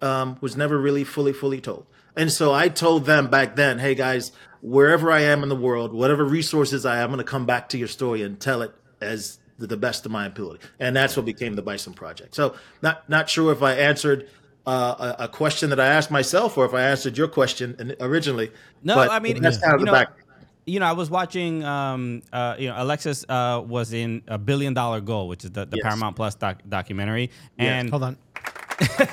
um, was never really fully, fully told. And so I told them back then, hey guys, wherever I am in the world, whatever resources I have, I'm going to come back to your story and tell it as the, the best of my ability. And that's what became the Bison Project. So not not sure if I answered uh, a, a question that I asked myself or if I answered your question originally.
No,
but
I mean,
that's kind of
you
the
know,
back.
you know, I was watching, um, uh, you know, Alexis uh, was in a billion dollar goal, which is the, the
Yes.
Paramount Plus doc- documentary, and
Hold on.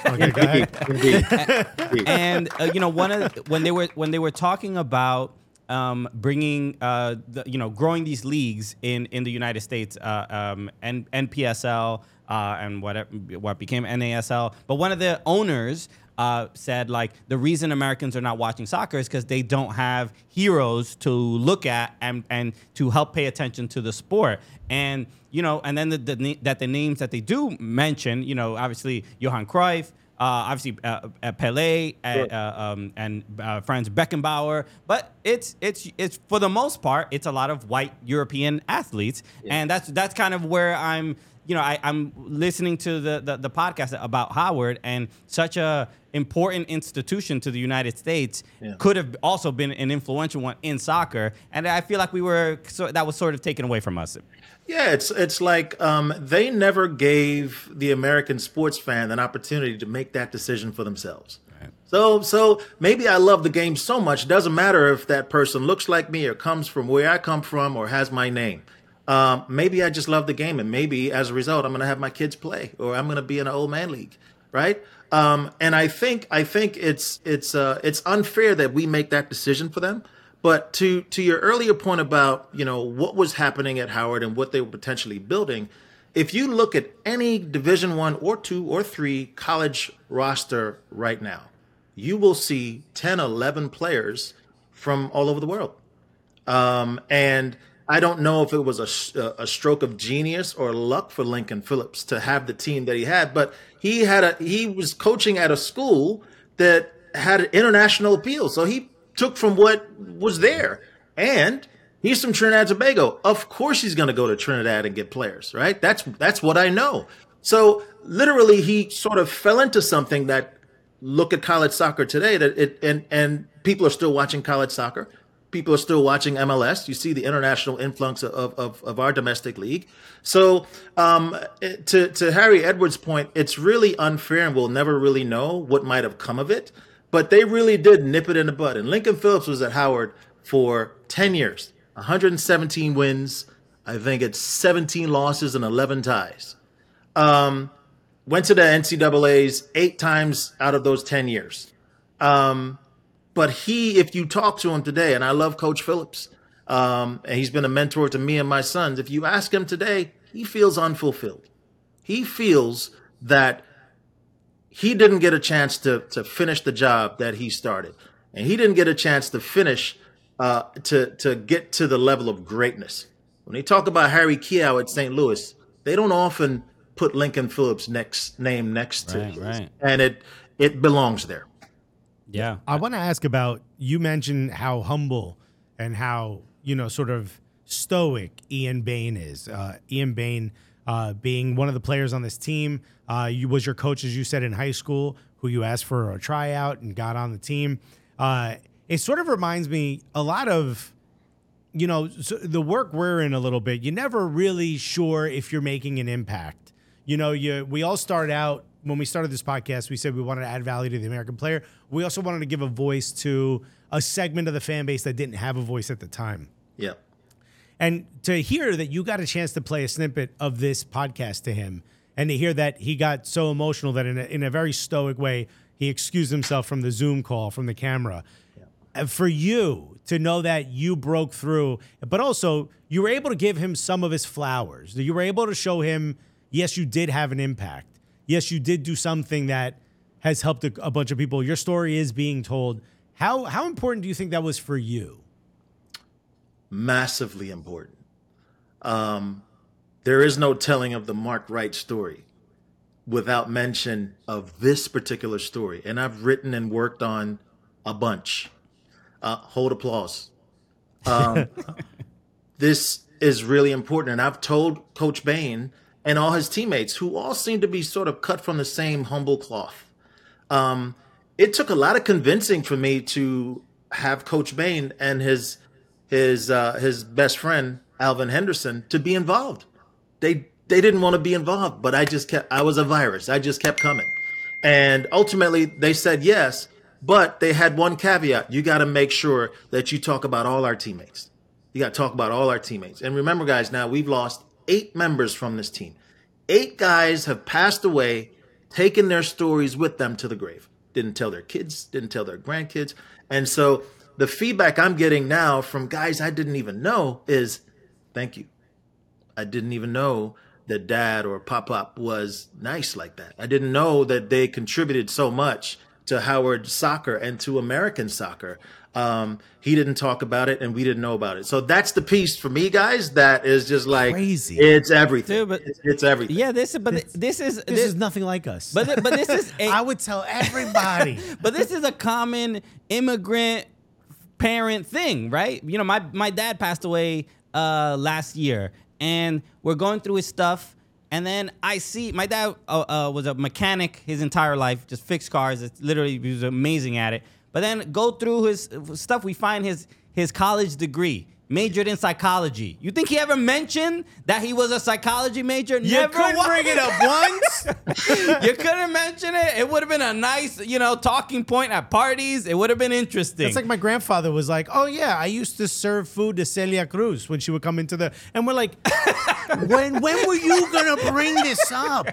Okay, go ahead.
Indeed. Indeed.
and uh, you know one of when they were when they were talking about um, bringing uh, the, you know growing these leagues in in the United States uh, um, and NPSL uh, and what what became NASL, but one of the owners. Uh, said like the reason Americans are not watching soccer is because they don't have heroes to look at and and to help pay attention to the sport and you know and then the, the that the names that they do mention you know obviously Johan Cruyff uh, obviously uh, uh, Pele uh,
Sure.
uh, um, and uh, Franz Beckenbauer, but it's it's it's for the most part it's a lot of white European athletes, and that's that's kind of where I'm. You know, I, I'm listening to the, the the podcast about Howard and such a important institution to the United States
Yeah.
could have also been an influential one in soccer, and I feel like we were so that was sort of taken away from us.
Yeah, it's it's like um, they never gave the American sports fan an opportunity to make that decision for themselves. So so maybe I love the game so much. It doesn't matter if that person looks like me or comes from where I come from or has my name. Um, maybe I just love the game, and maybe as a result, I'm going to have my kids play, or I'm going to be in an old man league, right? Um, and I think I think it's it's uh, it's unfair that we make that decision for them. But to to your earlier point about you know what was happening at Howard and what they were potentially building, if you look at any Division One or two or three college roster right now, you will see 10, 11 players from all over the world. Um, and I don't know if it was a, a stroke of genius or luck for Lincoln Phillips to have the team that he had, but he had a he was coaching at a school that had an international appeal. So he took from what was there. And he's from Trinidad and Tobago. Of course he's going to go to Trinidad and get players, right? That's that's what I know. So literally he sort of fell into something that look at college soccer today that it and and people are still watching college soccer people are still watching MLS. You see the international influx of, of, of our domestic league. So, um, to, to Harry Edwards' point, it's really unfair and we'll never really know what might have come of it. But they really did nip it in the bud. And Lincoln Phillips was at Howard for 10 years, 117 wins. I think it's 17 losses and 11 ties. Um, went to the NCAA's eight times out of those 10 years. Um, but he, if you talk to him today, and I love Coach Phillips, um, and he's been a mentor to me and my sons. If you ask him today, he feels unfulfilled. He feels that he didn't get a chance to to finish the job that he started, and he didn't get a chance to finish uh, to to get to the level of greatness. When they talk about Harry Keough at St. Louis, they don't often put Lincoln Phillips' next name next to
Right,
it,
right.
and it it belongs there.
Yeah.
I want to ask about you mentioned how humble and how you know sort of stoic Ian Bain is. Uh, Ian Bain uh, being one of the players on this team, uh, you was your coach as you said in high school, who you asked for a tryout and got on the team. Uh, it sort of reminds me a lot of you know so the work we're in a little bit. You're never really sure if you're making an impact. You know, you we all start out when we started this podcast, we said we wanted to add value to the American player. We also wanted to give a voice to a segment of the fan base that didn't have a voice at the time.
Yeah.
And to hear that you got a chance to play a snippet of this podcast to him, and to hear that he got so emotional that in a, in a very stoic way, he excused himself from the Zoom call, from the camera. And uh, For you to know that you broke through, but also you were able to give him some of his flowers. You were able to show him, yes, you did have an impact. Yes, you did do something that has helped a, a bunch of people. Your story is being told. How how important do you think that was for you?
massively important. Um, there is no telling of the Mark Wright story without mention of this particular story. And I've written and worked on a bunch. Uh, hold applause. Um, this is really important. And I've told Coach Bain and all his teammates, who all seem to be sort of cut from the same humble cloth. Um, it took a lot of convincing for me to have Coach Bain and his his uh, his best friend Alvin Henderson to be involved. They they didn't want to be involved, but I just kept. I was a virus. I just kept coming, and ultimately they said yes. But they had one caveat: you got to make sure that you talk about all our teammates. You got to talk about all our teammates. And remember, guys, now we've lost eight members from this team. Eight guys have passed away, taken their stories with them to the grave. Didn't tell their kids, didn't tell their grandkids. And so the feedback I'm getting now from guys I didn't even know is thank you. I didn't even know that dad or pop pop was nice like that. I didn't know that they contributed so much to Howard soccer and to American soccer. Um, he didn't talk about it and we didn't know about it. So that's the piece for me, guys, that is just like
Crazy.
It's everything.
Dude, but-
it's, it's everything.
Yeah, this is but this is
This
this,
is nothing like us.
but thi- but this is a,
I would tell everybody.
but this is a common immigrant parent thing, right? You know, my my dad passed away uh, last year, and we're going through his stuff. And then I see my dad uh, uh, was a mechanic his entire life, just fixed cars. It's literally he was amazing at it. But then go through his stuff, we find his his college degree majored in psychology. You think he ever mentioned that he was a psychology major?
You
Never
couldn't
once.
bring it up once.
you couldn't mention it. It would have been a nice, you know, talking point at parties. It would have been interesting.
It's like my grandfather was like, "Oh yeah, I used to serve food to Celia Cruz when she would come into the," and we're like, "When when were you gonna bring this up?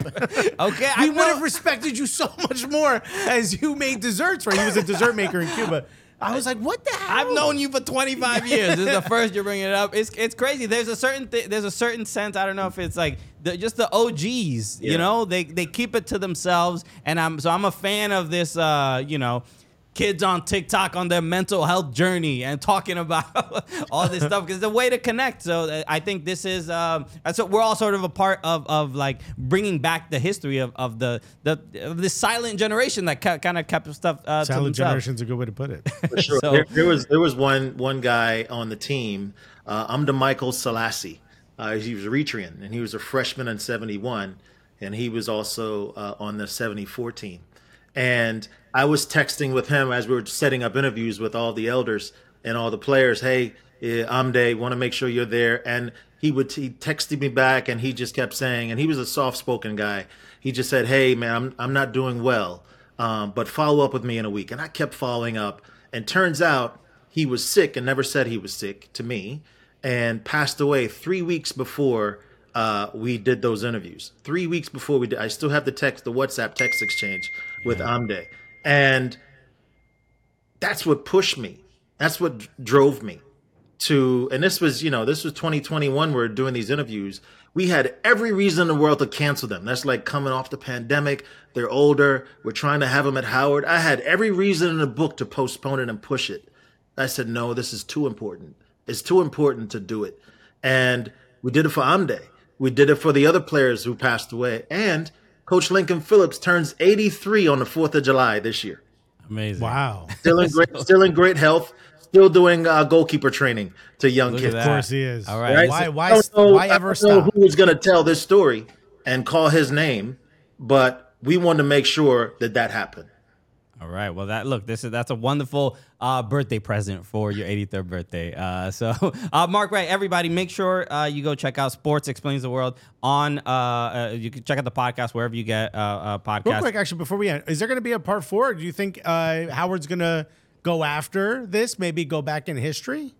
okay,
We
I
would have respected you so much more as you made desserts. Right? He was a dessert maker in Cuba. I was like, "What the hell?"
I've known you for 25 years. This is the first you're bringing it up. It's it's crazy. There's a certain th- there's a certain sense. I don't know if it's like the, just the OGs. You know, they they keep it to themselves, and I'm so I'm a fan of this. Uh, you know. Kids on TikTok on their mental health journey and talking about all this stuff because it's a way to connect. So uh, I think this is um, so we're all sort of a part of, of like bringing back the history of, of the the of this silent generation that ca- kind of kept stuff uh,
Silent
themselves.
generation's a good way to put it.
For sure.
So-
there, there was there was one one guy on the team. Uh, Amdemichael Selassie. Uh, he was Eritrean, and he was a freshman in '71, and he was also uh, on the '74 team. And I was texting with him as we were setting up interviews with all the elders and all the players. Hey, eh, Amde, want to make sure you're there. And he would he texted me back, and he just kept saying, and he was a soft-spoken guy. He just said, "Hey, man, I'm I'm not doing well, um, but follow up with me in a week." And I kept following up, and turns out he was sick and never said he was sick to me, and passed away three weeks before uh, we did those interviews. Three weeks before we did, I still have the text, the WhatsApp text exchange with Amde, and that's what pushed me. That's what drove me to. And this was, you know, this was 2021. We are doing these interviews. We had every reason in the world to cancel them. That's like coming off the pandemic. They're older. We're trying to have them at Howard. I had every reason in the book to postpone it and push it. I said, no, this is too important. It's too important to do it. And we did it for Amde. We did it for the other players who passed away. And Coach Lincoln Phillips turns 83 on the 4th of July this year.
Amazing.
wow.
Still in great, still in great health. Still doing uh, goalkeeper training to young
Look
kids.
Of course he is.
All right.
Right?
Why?
So
Why?
I don't know-
why
I
ever
don't know
stop?
Who was going to tell this story and call his name? But we wanted to make sure that that happened.
All right. Well, that look, this is that's a wonderful uh, birthday present for your 83rd birthday. Uh, so, uh, Mark, right? Everybody, make sure uh, you go check out Sports Explains the World on. Uh, uh, you can check out the podcast wherever you get uh, podcasts.
Real quick, actually, before we end, is there going to be a part four? Do you think uh, Howard's going to go after this? Maybe go back in history?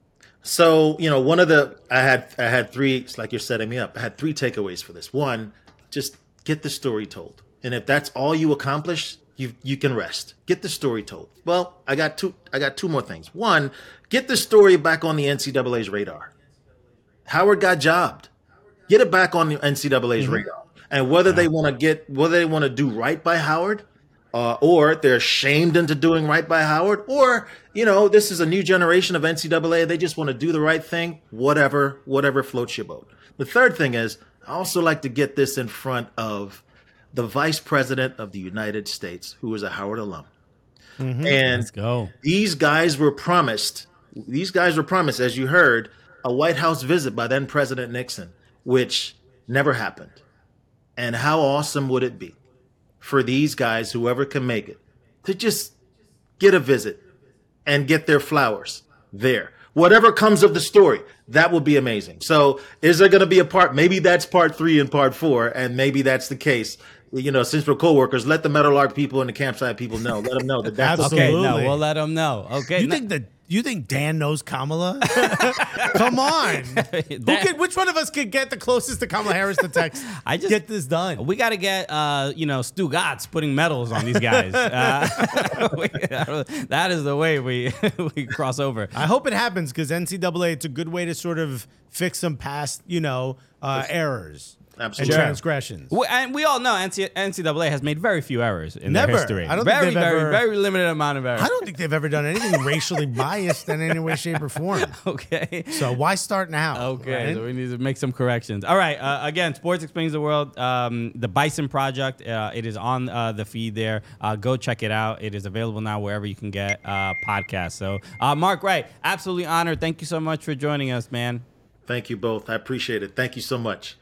So you know, one of the I had I had three. It's like you're setting me up. I had three takeaways for this. One, just get the story told, and if that's all you accomplish, you you can rest. Get the story told. Well, I got two. I got two more things. One, get the story back on the NCAA's radar. Howard got jobbed. Get it back on the NCAA's radar. And whether they want to get whether they want to do right by Howard, uh, or they're shamed into doing right by Howard, or you know, this is a new generation of NCAA. They just want to do the right thing. Whatever, whatever floats your boat. The third thing is, I also like to get this in front of the Vice President of the United States, who was a Howard alum, mm-hmm. and
Let's go.
these guys were promised these guys were promised as you heard a white house visit by then president nixon which never happened. And how awesome would it be for these guys whoever can make it to just get a visit and get their flowers there. Whatever comes of the story that would be amazing. So is there going to be a part maybe that's part three and part four and maybe that's the case you know since we're co-workers let the meadowlark people and the campsite people know let them know that that's
Absolutely.
Okay, no, we'll let them know. Okay,
You
no-
think that? You think Dan knows Kamala? Come on. Who could, which one of us could get the closest to Kamala Harris to text?
I just-
get this done.
We got to get, uh, you know, Stugotz putting medals on these guys. Uh, we- that is the way we we cross over.
I hope it happens because NCAA. It's a good way to sort of fix some past, you know, uh, errors
Absolutely.
and transgressions.
We, and we all know NCAA has made very few errors in
Never.
their history.
I don't think
very,
they've
very,
ever-
very limited amount of errors.
I don't think they've ever done anything racially biased in any way, shape, or form.
Okay.
So why start now?
Okay,
right?
so we need to make some corrections. All right, uh, again, Sports Explains the World, um, the Bison Project. Uh, it is on uh, the feed there. Uh, go check it out. It is available now wherever you can get uh, podcasts. So, uh, Mark Wright, absolutely honored. Thank you so much for joining us, man.
Thank you both. I appreciate it. Thank you so much.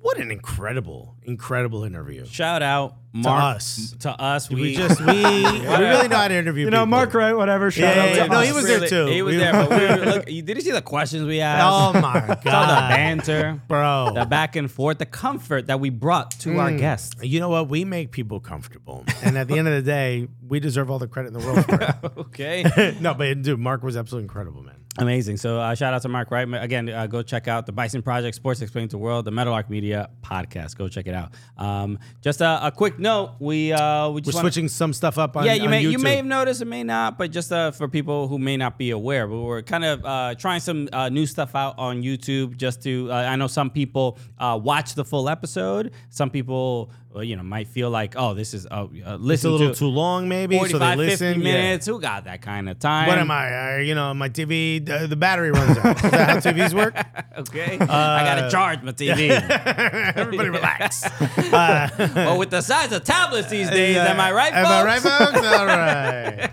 What an incredible, incredible interview.
Shout out Mark,
us.
To us, we,
We just we we really know how to interview.
You know,
people.
Mark Wright, whatever. Shout
Yeah,
out
yeah,
to
yeah. No, he was there too.
He was there. But we were, look, you- did you see the questions we asked?
Oh my god,
Saw the banter,
bro.
the back and forth, the comfort that we brought to our mm. guests.
You know what? We make people comfortable, and at the end of the day, we deserve all the credit in the world for it.
Okay.
no, but dude, Mark was absolutely incredible, man.
Amazing. So uh, shout out to Mark Wright. Again, uh, go check out the Bison Project, Sports Explained to the World, the Meadowlark Media podcast. Go check it out. Um, just a, a quick note: we uh, we just
We're
wanna-
switching some stuff up on
yeah, you
on
may you may have noticed, it may not, but just uh, for people who may not be aware, but we're kind of uh, trying some uh, new stuff out on YouTube. Just to, uh, I know some people uh, watch the full episode. Some people, uh, you know, might feel like, oh, this is uh, uh,
It's a little
to
too long, maybe. So they listen.
50
yeah.
minutes. Who got that kind of time?
What am I? Uh, you know, my TV, uh, the battery runs out. Is that how TVs work?
Okay, I gotta charge my TV.
Everybody relax.
well, with the size of tablets these days, am I right,
Am I right,
folks?
folks? All right.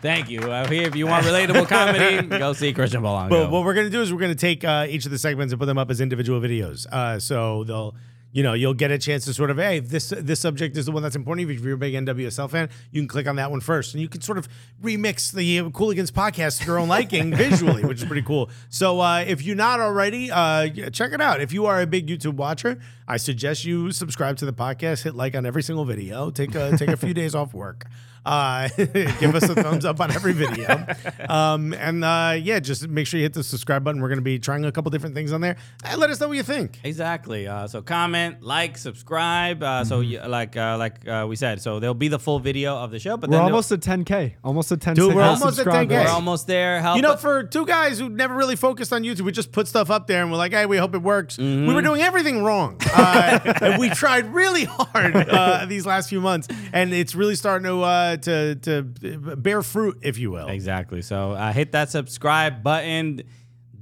Thank you. Uh, here, if you want relatable comedy, go see Christian Polanco.
But what we're gonna do is we're gonna take uh, each of the segments and put them up as individual videos. Uh, so they'll, you know, you'll get a chance to sort of, hey, this this subject is the one that's important. If you're a big NWSL fan, you can click on that one first, and you can sort of remix the uh, Cooligans podcast to your own liking visually, which is pretty cool. So uh, if you're not already, uh, check it out. If you are a big YouTube watcher, I suggest you subscribe to the podcast, hit like on every single video, take a take a few days off work. Uh, give us a thumbs up on every video. Um, and uh, yeah, just make sure you hit the subscribe button. We're going to be trying a couple different things on there. And let us know what you think.
Exactly. Uh, so comment, like, subscribe. Uh, So
Mm-hmm.
you, like uh, like uh, we said, so there'll be the full video of the show. But
We're
then
almost at 10k, almost at 10.
Dude, we're
10K
almost at 10K.
we're almost there. Help
You know,
us-
for two guys who never really focused on YouTube, we just put stuff up there and we're like, hey, we hope it works.
Mm-hmm.
We were doing everything wrong. Uh, and we tried really hard uh, these last few months, and it's really starting to uh, to to bear fruit, if you will.
exactly. So uh, hit that subscribe button,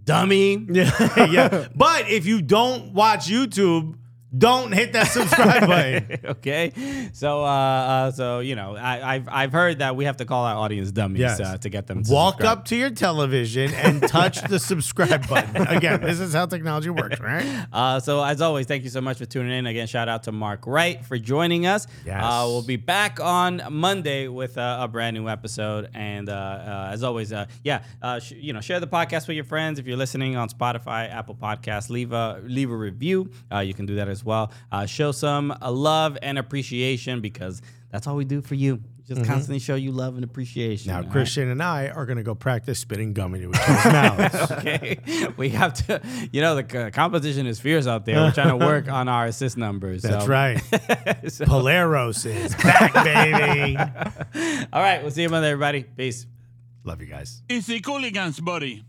dummy.
Yeah, yeah. But if you don't watch YouTube, don't hit that subscribe button.
okay. So uh, uh, so you know, I, I've I've heard that we have to call our audience dummies
Yes.
uh, to get them to
Walk
subscribe.
up to your television and touch the subscribe button. Again, this is how technology works, right?
Uh, so as always, thank you so much for tuning in. Again, shout out to Mark Wright for joining us.
Yes.
Uh, we'll be back on Monday with uh, a brand new episode. And uh, uh, as always, uh, yeah, uh, sh- you know, share the podcast with your friends. If you're listening on Spotify, Apple Podcasts, leave a leave a review. Uh, you can do that as well. Uh, show some uh, love and appreciation because that's all we do for you. Just constantly show you love and appreciation.
Now,
all right?
Christian and I are going to go practice spitting gum into each other's mouths.
okay. We have to, you know, the c- competition is fierce out there. We're trying to work on our assist numbers.
That's
so-
right.
so-
Polaros is back, baby.
all right. We'll see you Monday, everybody. Peace.
Love you guys.
Easy Cooligans, buddy.